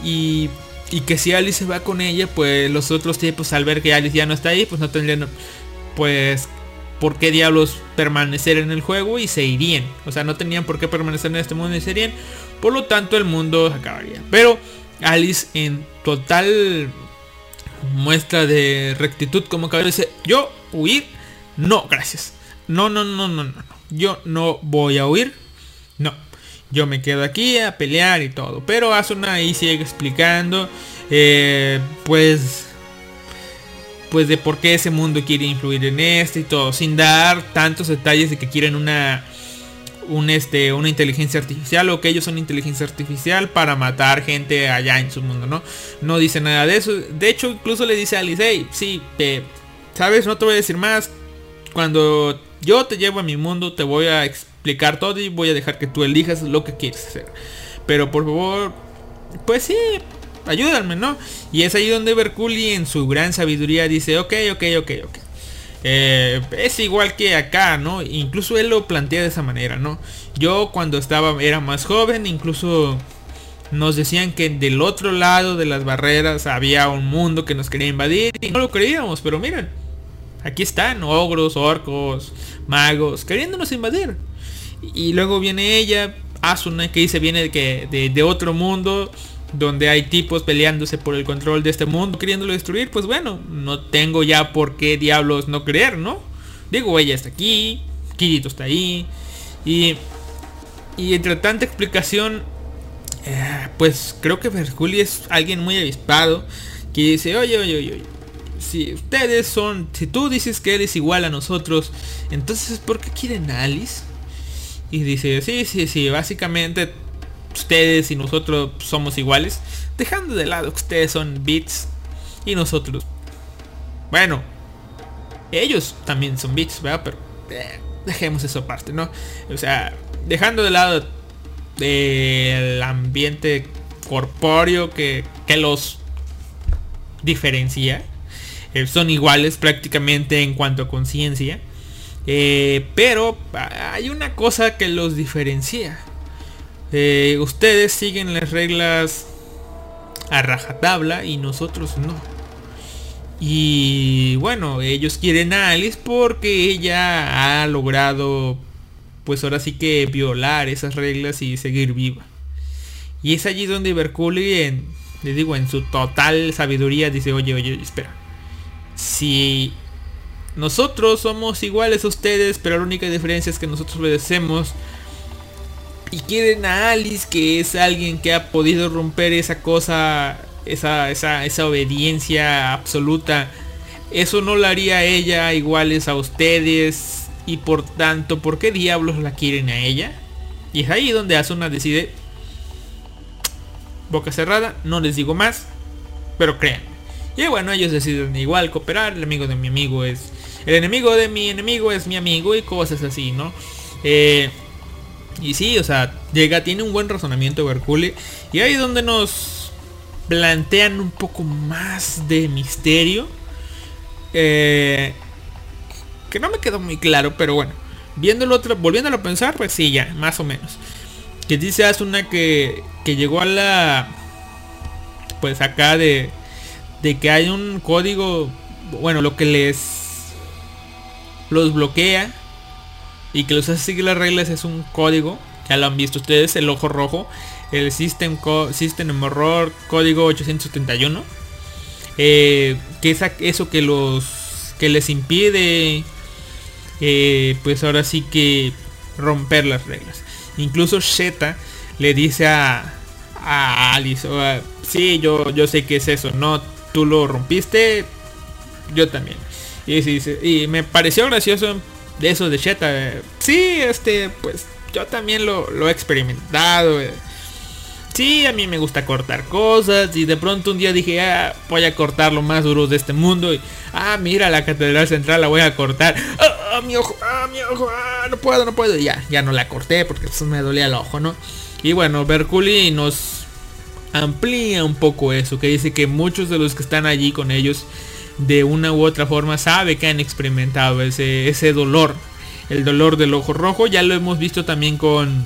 Y, y que si Alice se va con ella, pues los otros tipos al ver que Alice ya no está ahí, pues no tendrían pues por qué diablos permanecer en el juego y se irían. O sea, no tenían por qué permanecer en este mundo y se irían. Por lo tanto, el mundo acabaría. Pero Alice en total muestra de rectitud como caballero dice, yo huir, no, gracias. No, no, no, no, no. Yo no voy a huir. No. Yo me quedo aquí a pelear y todo. Pero Asuna ahí sigue explicando. Eh, pues. Pues de por qué ese mundo quiere influir en este y todo. Sin dar tantos detalles de que quieren una. Un este, una inteligencia artificial o que ellos son inteligencia artificial para matar gente allá en su mundo, ¿no? No dice nada de eso. De hecho, incluso le dice a Alice, hey, sí, sabes, no te voy a decir más. Cuando yo te llevo a mi mundo, te voy a explicar todo y voy a dejar que tú elijas lo que quieres hacer. Pero por favor, pues sí, ayúdame, ¿no? Y es ahí donde Berculi en su gran sabiduría dice, ok, ok, ok, ok. Eh, es igual que acá, ¿no? Incluso él lo plantea de esa manera, ¿no? Yo cuando estaba, era más joven, incluso nos decían que del otro lado de las barreras había un mundo que nos quería invadir y no lo creíamos, pero miren, aquí están, ogros, orcos, magos, queriéndonos invadir. Y luego viene ella, Asuna, que dice viene de, que, de, otro mundo, donde hay tipos peleándose por el control de este mundo, queriéndolo destruir. Pues bueno, no tengo ya por qué diablos no creer, ¿no? Digo, ella está aquí, Kirito está ahí. Y, y entre tanta explicación, eh, pues creo que Mercury es alguien muy avispado. Que dice, oye, oye, oye, si ustedes son, si tú dices que eres igual a nosotros, entonces ¿por qué quieren a Alice? Y dice, sí, sí, sí, básicamente ustedes y nosotros somos iguales, dejando de lado que ustedes son bits y nosotros, bueno, ellos también son bits, ¿verdad? Pero, eh, dejemos eso aparte, ¿no? O sea, dejando de lado el ambiente corpóreo que, que los diferencia. Eh, son iguales prácticamente en cuanto a conciencia. Eh, pero hay una cosa que los diferencia. Eh, ustedes siguen las reglas a rajatabla y nosotros no. Y bueno, ellos quieren a Alice porque ella ha logrado, pues ahora sí que violar esas reglas y seguir viva. Y es allí donde Berculi, en, les digo, en su total sabiduría, dice, oye, oye, espera. Si nosotros somos iguales a ustedes, pero la única diferencia es que nosotros obedecemos. Y quieren a Alice, que es alguien que ha podido romper esa cosa, esa, esa, esa obediencia absoluta. Eso no la haría ella iguales a ustedes. Y por tanto, ¿por qué diablos la quieren a ella? Y es ahí donde Asuna decide, boca cerrada, no les digo más, pero crean. Y bueno, ellos deciden igual cooperar, el amigo de mi amigo es... El enemigo de mi enemigo es mi amigo y cosas así, ¿no? Eh, y sí, o sea, llega, tiene un buen razonamiento Bercule. Y ahí es donde nos plantean un poco más de misterio. Eh, que no me quedó muy claro, pero bueno. Viéndolo otro, volviéndolo a pensar, pues sí, ya, más o menos. Que dice Asuna que, que llegó a la... Pues acá de... De que hay un código... Bueno, lo que les... Los bloquea. Y que los hace seguir las reglas es un código. Ya lo han visto ustedes, el ojo rojo. El System, system Error código 871. Eh, que es eso que los... Que les impide... Eh, pues ahora sí que romper las reglas. Incluso Sheta le dice a, a Alice, sí, yo, yo sé que es eso, no, tú lo rompiste, yo también. Y, y me pareció gracioso de eso de Sheta. Sí, este, pues yo también lo, lo he experimentado. Sí, a mí me gusta cortar cosas y de pronto un día dije, ah, voy a cortar lo más duro de este mundo y, ah, mira la catedral central la voy a cortar. Ah, ah mi ojo, ah, mi ojo, ah, no puedo, no puedo. Ya, ya no la corté porque pues, me dolía el ojo, ¿no? Y bueno, Berculi nos amplía un poco eso, que dice que muchos de los que están allí con ellos de una u otra forma sabe que han experimentado ese, ese dolor. El dolor del ojo rojo, ya lo hemos visto también con,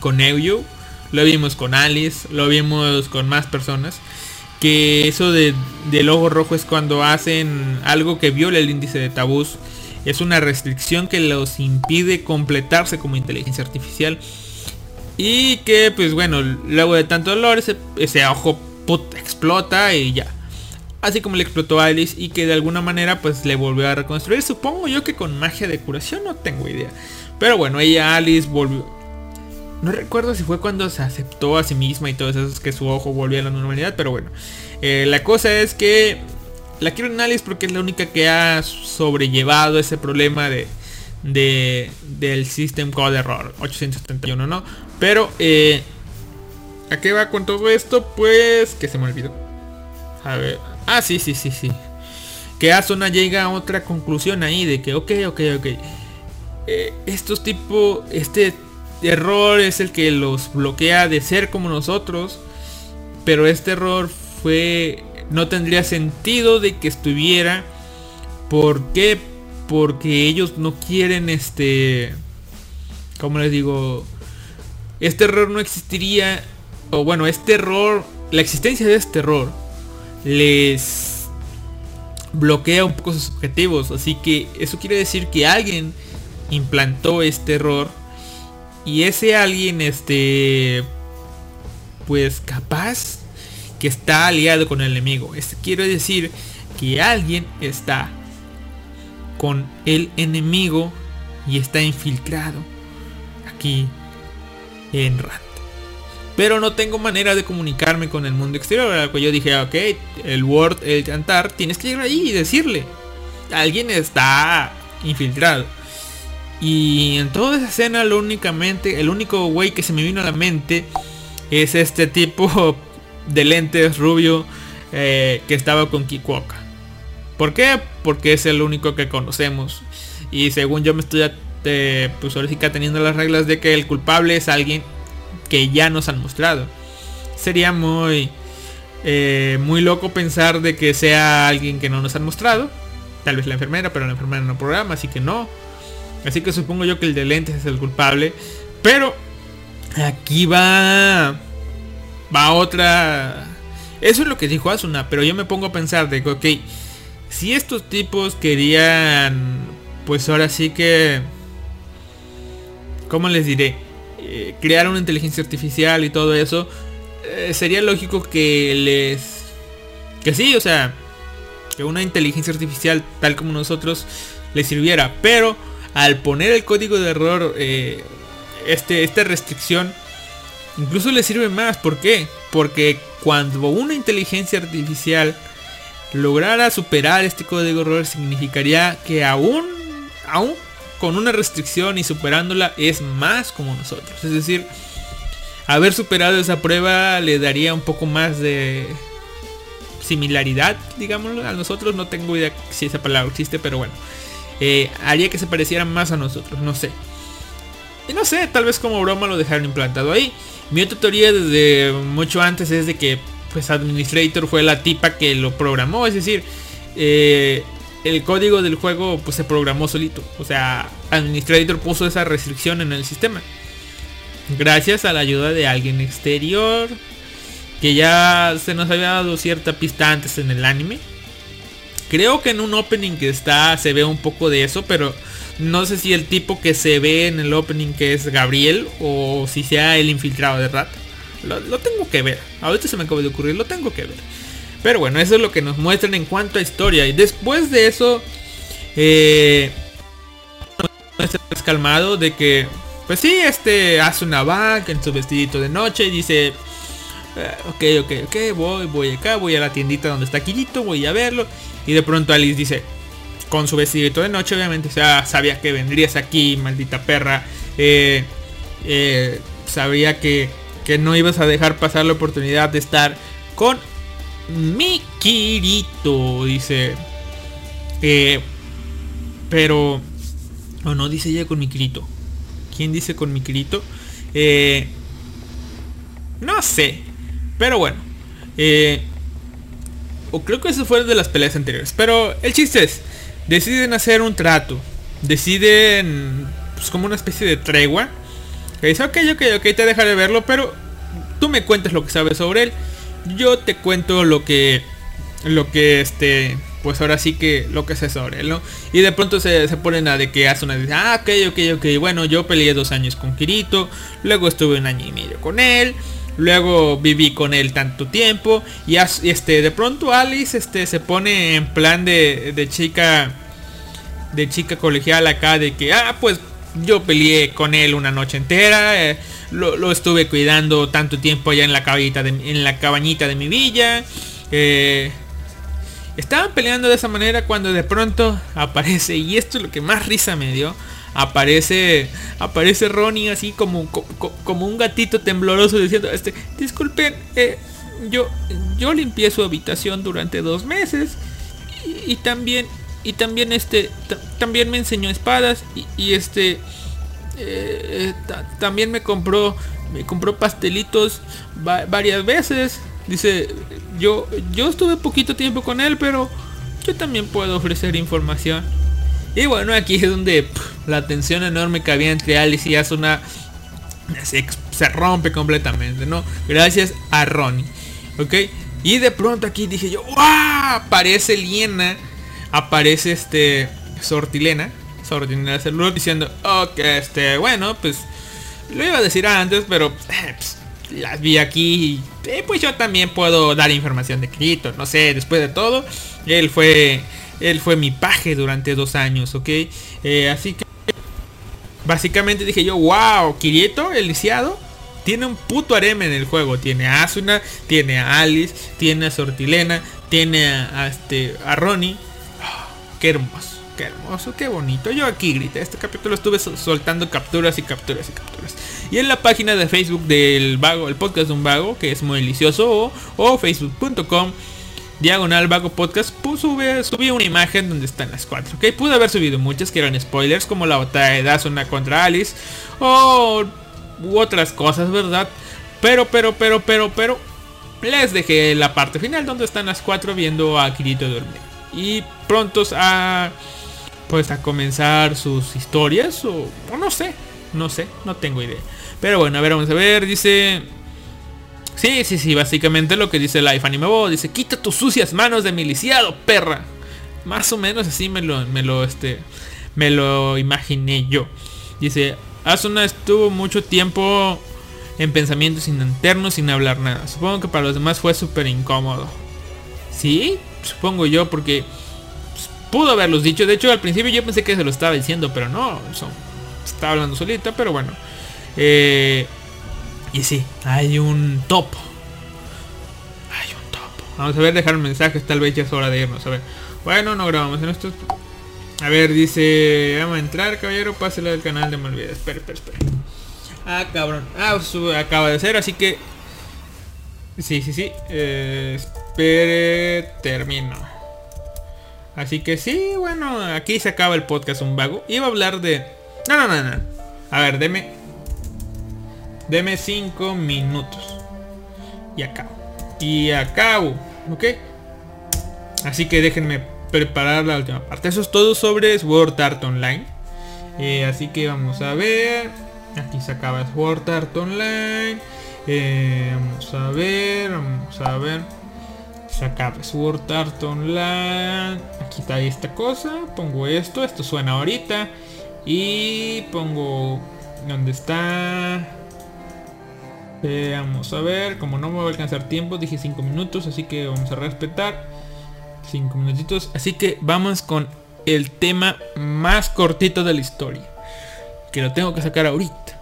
con Euyo lo vimos con Alice, lo vimos con más personas. Que eso de, del ojo rojo es cuando hacen algo que viola el índice de tabús. Es una restricción que los impide completarse como inteligencia artificial. Y que pues bueno, luego de tanto dolor ese, ojo explota y ya. Así como le explotó a Alice y que de alguna manera pues le volvió a reconstruir. Supongo yo que con magia de curación, no tengo idea. Pero bueno, ella Alice volvió, no recuerdo si fue cuando se aceptó a sí misma y todo eso, es que su ojo volvió a la normalidad, pero bueno. Eh, la cosa es que la quiero en Alice porque es la única que ha sobrellevado ese problema de del System Code Error 871, ¿no? Pero, eh, ¿a qué va con todo esto? Pues, que se me olvidó. A ver. Ah, sí, sí, sí, sí. Que Asuna llega a otra conclusión ahí de que, ok, ok, ok. Eh, estos tipos, este error es el que los bloquea de ser como nosotros. Pero este error fue... No tendría sentido de que estuviera. ¿Por qué? Porque ellos no quieren este... ¿Cómo les digo? Este error no existiría. O bueno, este error... La existencia de este error les bloquea un poco sus objetivos. Así que eso quiere decir que alguien implantó este error y ese alguien, este, pues capaz que está aliado con el enemigo. Este, quiero decir que alguien está con el enemigo y está infiltrado aquí en Rat. Pero no tengo manera de comunicarme con el mundo exterior. Al yo dije, ok, el Word, el cantar, tienes que llegar ahí y decirle. Alguien está infiltrado. Y en toda esa escena lo únicamente, el único güey que se me vino a la mente es este tipo [laughs] de lentes rubio eh, que estaba con Kikuoka. ¿Por qué? Porque es el único que conocemos. Y según yo me estoy eh, pues ahora sí que teniendo las reglas de que el culpable es alguien que ya nos han mostrado. Sería muy, eh, muy loco pensar de que sea alguien que no nos han mostrado. Tal vez la enfermera, pero la enfermera no programa, así que no. Así que supongo yo que el de lentes es el culpable. Pero aquí va. Va otra. Eso es lo que dijo Asuna. Pero yo me pongo a pensar de que, ok. Si estos tipos querían. Pues ahora sí que. ¿Cómo les diré? Eh, crear una inteligencia artificial y todo eso. eh, sería lógico que les. Que sí, o sea. Que una inteligencia artificial tal como nosotros les sirviera. Pero al poner el código de error. eh, este, esta restricción. Incluso le sirve más. ¿Por qué? Porque cuando una inteligencia artificial lograra superar este código de error significaría que aún, aún con una restricción y superándola es más como nosotros. Es decir, haber superado esa prueba le daría un poco más de similaridad, digámoslo, a nosotros. No tengo idea si esa palabra existe, pero bueno. Eh, haría que se pareciera más a nosotros, no sé. Y no sé, tal vez como broma lo dejaron implantado ahí. Mi otra teoría desde mucho antes es de que pues Administrator fue la tipa que lo programó, es decir, eh, el código del juego pues se programó solito. O sea, Administrator puso esa restricción en el sistema. Gracias a la ayuda de alguien exterior. Que ya se nos había dado cierta pista antes en el anime. Creo que en un opening que está se ve un poco de eso, pero no sé si el tipo que se ve en el opening que es Gabriel o si sea el infiltrado de Rat. Lo, lo tengo que ver. Ahorita se me acaba de ocurrir, lo tengo que ver. Pero bueno, eso es lo que nos muestran en cuanto a historia. Y después de eso, eh, es calmado de que, pues sí, este hace una vaca en su vestidito de noche y dice, eh, ok, ok, ok, voy, voy acá, voy a la tiendita donde está Kirito, voy a verlo. Y de pronto Alice dice, con su vestidito de noche, obviamente, o sea, sabía que vendrías aquí, maldita perra. Eh, eh, sabía que, que no ibas a dejar pasar la oportunidad de estar con mi Kirito, dice. Eh, pero... O no dice ella con mi Kirito. ¿Quién dice con mi Kirito? Eh, no sé. Pero bueno. Eh, o creo que eso fue de las peleas anteriores. Pero el chiste es. Deciden hacer un trato. Deciden... Pues como una especie de tregua. Que dice, ok, ok, ok, te dejaré verlo. Pero tú me cuentas lo que sabes sobre él. Yo te cuento lo que... Lo que este pues ahora sí que lo que sé sobre ¿no? Y de pronto se, se ponen a de que hace una dice, ah, ok, ok, ok, bueno, yo peleé dos años con Kirito, luego estuve un año y medio con él, luego viví con él tanto tiempo, y, as, y este, de pronto Alice este, se pone en plan de, de chica, de chica colegial acá, de que, ah, pues yo peleé con él una noche entera, eh, lo, lo, estuve cuidando tanto tiempo allá en la cabañita de, en la cabañita de mi villa, eh, Estaban peleando de esa manera cuando de pronto aparece, y esto es lo que más risa me dio, aparece aparece Ronnie así como, como, un gatito tembloroso diciendo, este, disculpen, eh, yo, yo limpié su habitación durante dos meses y también, y también este, también me enseñó espadas y, este, eh, también me compró, me compró pastelitos va varias veces. Dice, yo, yo estuve poquito tiempo con él, pero yo también puedo ofrecer información. Y bueno, aquí es donde la tensión enorme que había entre Alice y Asuna se, se rompe completamente, ¿no? Gracias a Ronnie. ¿Ok? Y de pronto aquí dije yo, ¡Wow! Aparece Liena, aparece este Sortilena, Sortilena celular diciendo, ok, este, bueno, pues lo iba a decir antes, pero eh, pues, las vi aquí y eh, pues yo también puedo dar información de Kirito, no sé, después de todo, él fue él fue mi paje durante dos años, ¿ok? Eh, así que básicamente dije yo, wow, Kirito, el tiene un puto harem en el juego, tiene a Asuna, tiene a Alice, tiene a Sortilena, tiene a, este a Ronnie, qué hermoso. Qué hermoso, qué bonito. Yo aquí grité. Este capítulo estuve soltando capturas y capturas y capturas. Y en la página de Facebook del vago, el podcast de un vago, que es muy delicioso, o, facebook.com Diagonal Vago Podcast, subí una imagen donde están las cuatro. Ok, pude haber subido muchas que eran spoilers, como la batalla de Dazuna contra Alice, o otras cosas, ¿verdad? Pero, pero, pero, pero, pero, les dejé la parte final donde están las cuatro viendo a Kirito dormir. Y prontos a, pues a comenzar sus historias, o, no sé, no sé, no tengo idea. Pero bueno, a ver, vamos a ver, dice... Sí, sí, sí, básicamente lo que dice Life Anime Bo, dice, quita tus sucias manos de miliciado, perra. Más o menos así me lo, me lo, este, me lo imaginé yo. Dice, Asuna estuvo mucho tiempo en pensamientos internos sin hablar nada. Supongo que para los demás fue súper incómodo. Sí, supongo yo, porque pues, pudo haberlos dicho. De hecho, al principio yo pensé que se lo estaba diciendo, pero no, son, estaba hablando solita, pero bueno. Eh, y sí, hay un topo. Hay un topo. Vamos a ver, dejar mensajes, tal vez ya es hora de irnos. A ver. Bueno, no grabamos en esto. A ver, dice, vamos a entrar, caballero, páselo del canal de Malvida. Espera, espera, espera. Ah, cabrón. Ah, acaba de ser, así que... Sí, sí, sí. Eh, espere, termino. Así que sí, bueno, aquí se acaba el podcast un vago. Iba a hablar de... No, no, no, no. A ver, deme... Deme 5 minutos. Y acabo. Y acabo. ¿Ok? Así que déjenme preparar la última parte. Eso es todo sobre Sword Art Online. Eh, así que vamos a ver. Aquí se acaba Sword Art Online. Eh, vamos a ver. Vamos a ver. Se acaba Sword Art Online. Aquí está esta cosa. Pongo esto. Esto suena ahorita. Y pongo... ¿Dónde está? Vamos a ver, como no me va a alcanzar tiempo, dije 5 minutos, así que vamos a respetar. 5 minutitos. Así que vamos con el tema más cortito de la historia. Que lo tengo que sacar ahorita.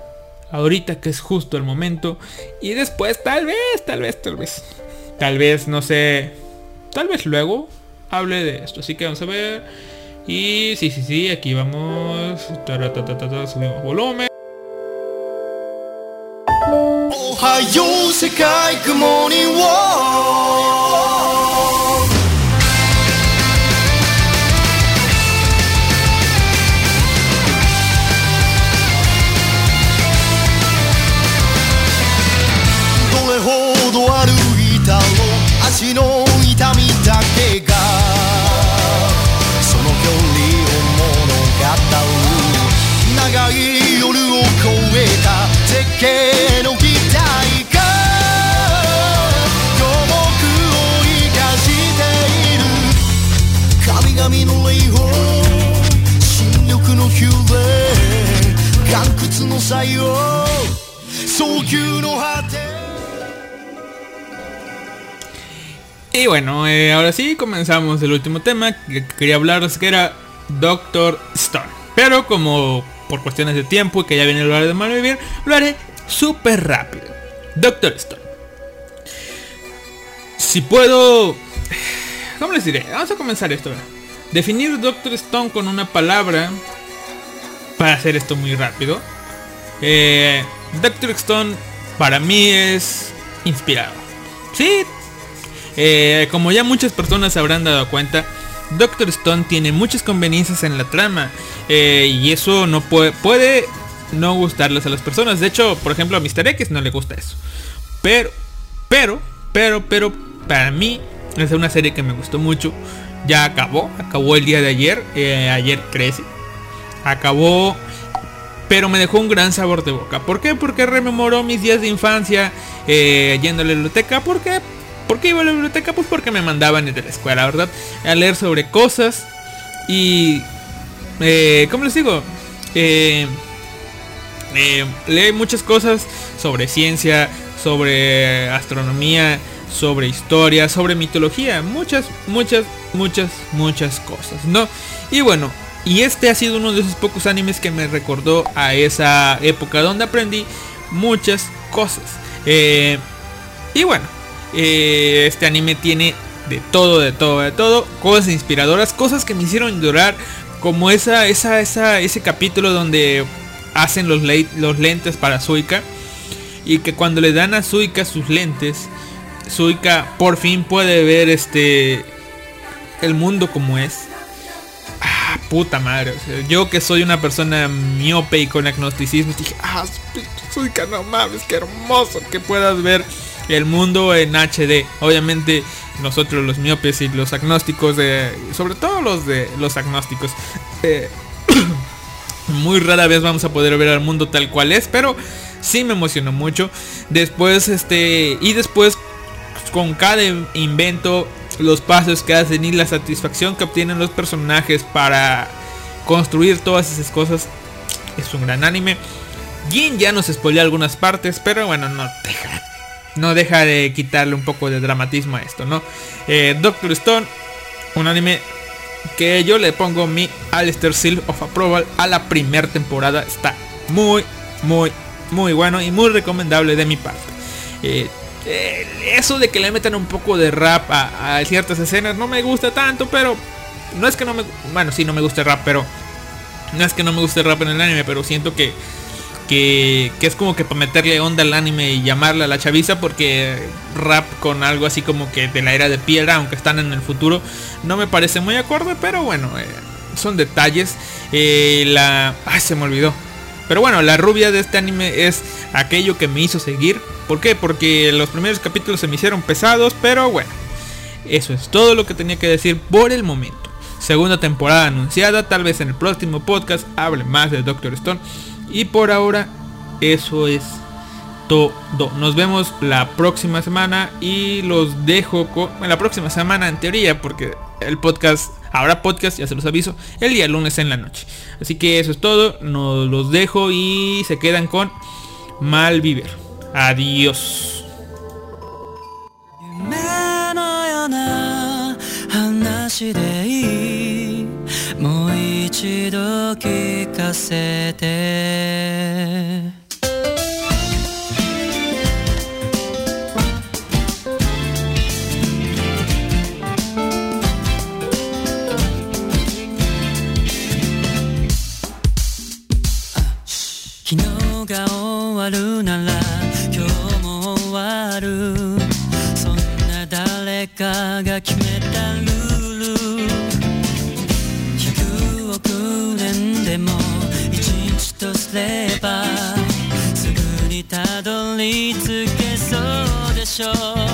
Ahorita que es justo el momento. Y después tal vez, tal vez, tal vez. Tal vez, no sé. Tal vez luego hable de esto. Así que vamos a ver. Y sí, sí, sí, aquí vamos. Subimos volumen. 足の痛みだけがその距離を物語る長い夜を越えた絶景の期待が両国を生かしている。神々の霊峰新緑のヒューレ岩窟の採用早急の果て Y bueno, eh, ahora sí comenzamos el último tema que quería hablaros que era Doctor Stone. Pero como por cuestiones de tiempo y que ya viene el hora de malvivir, lo haré súper rápido. Doctor Stone. Si puedo... ¿Cómo les diré? Vamos a comenzar esto. Definir Doctor Stone con una palabra para hacer esto muy rápido. Eh, Doctor Stone para mí es inspirador. Sí, eh, como ya muchas personas habrán dado cuenta, Doctor Stone tiene muchas conveniencias en la trama eh, y eso no puede, puede no gustarles a las personas. De hecho, por ejemplo, a Mr. X no le gusta eso. Pero, pero, pero, pero, para mí es una serie que me gustó mucho. Ya acabó, acabó el día de ayer, eh, ayer 13. Acabó, pero me dejó un gran sabor de boca. ¿Por qué? Porque rememoró mis días de infancia eh, yendo a la biblioteca. ¿Por qué? ¿Por qué iba a la biblioteca? Pues porque me mandaban desde la escuela, ¿verdad? A leer sobre cosas. Y... Eh, ¿Cómo les digo? Eh, eh, leí muchas cosas sobre ciencia, sobre astronomía, sobre historia, sobre mitología. Muchas, muchas, muchas, muchas cosas, ¿no? Y bueno, y este ha sido uno de esos pocos animes que me recordó a esa época donde aprendí muchas cosas. Eh, y bueno, eh, este anime tiene de todo, de todo, de todo. Cosas inspiradoras, cosas que me hicieron llorar. Como esa, esa, esa, ese capítulo donde hacen los, le- los lentes para Suika. Y que cuando le dan a Suika sus lentes, Suika por fin puede ver este el mundo como es. Ah, puta madre. yo que soy una persona miope y con agnosticismo, dije, ah, Suika, no mames, qué hermoso que puedas ver el mundo en HD. Obviamente nosotros los miopes y los agnósticos, sobre todo los de los agnósticos, eh, [clears throat] muy rara vez vamos a poder ver al mundo tal cual es, pero sí me emocionó mucho. Después, este, y después con cada invento, los pasos que hacen y la satisfacción que obtienen los personajes para construir todas esas cosas, es un gran anime. Jin ya nos spoileó algunas partes, pero bueno, no deja, no deja de quitarle un poco de dramatismo a esto, ¿no? Eh, Doctor Stone, un anime que yo le pongo mi Alistair Seal of Approval a la primera temporada. Está muy, muy, muy bueno y muy recomendable de mi parte. Eh, eso de que le metan un poco de rap a, ciertas escenas no me gusta tanto, pero no es que no me... Bueno, sí, no me gusta el rap, pero... No es que no me guste el rap en el anime, pero siento que que, es como que para meterle onda al anime y llamarle a la chaviza porque rap con algo así como que de la era de piedra, aunque están en el futuro, no me parece muy acorde, pero bueno, eh, son detalles. Eh, la... Ay, se me olvidó. Pero bueno, la rubia de este anime es aquello que me hizo seguir. ¿Por qué? Porque los primeros capítulos se me hicieron pesados, pero bueno. Eso es todo lo que tenía que decir por el momento. Segunda temporada anunciada, tal vez en el próximo podcast hable más de Doctor Stone. Y por ahora eso es todo. Nos vemos la próxima semana y los dejo con la próxima semana en teoría porque el podcast habrá podcast, ya se los aviso, el día lunes en la noche. Así que eso es todo, nos los dejo y se quedan con Malviver. Adiós. 一度聞かせて。昨日が終わるなら今日も終わる。そんな誰かが決めたすればすぐにたどり着けそうでしょう。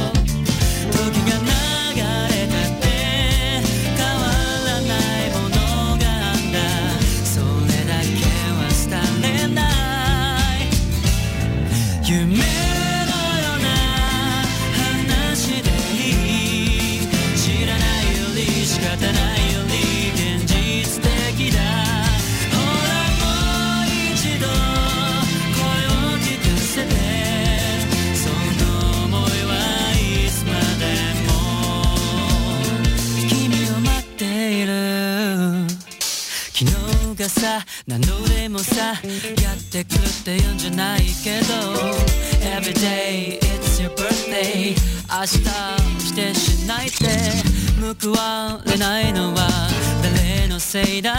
さ何度でもさやってくるって言うんじゃないけど Everyday it's your birthday 明日してしないって報われないのは誰のせいだ？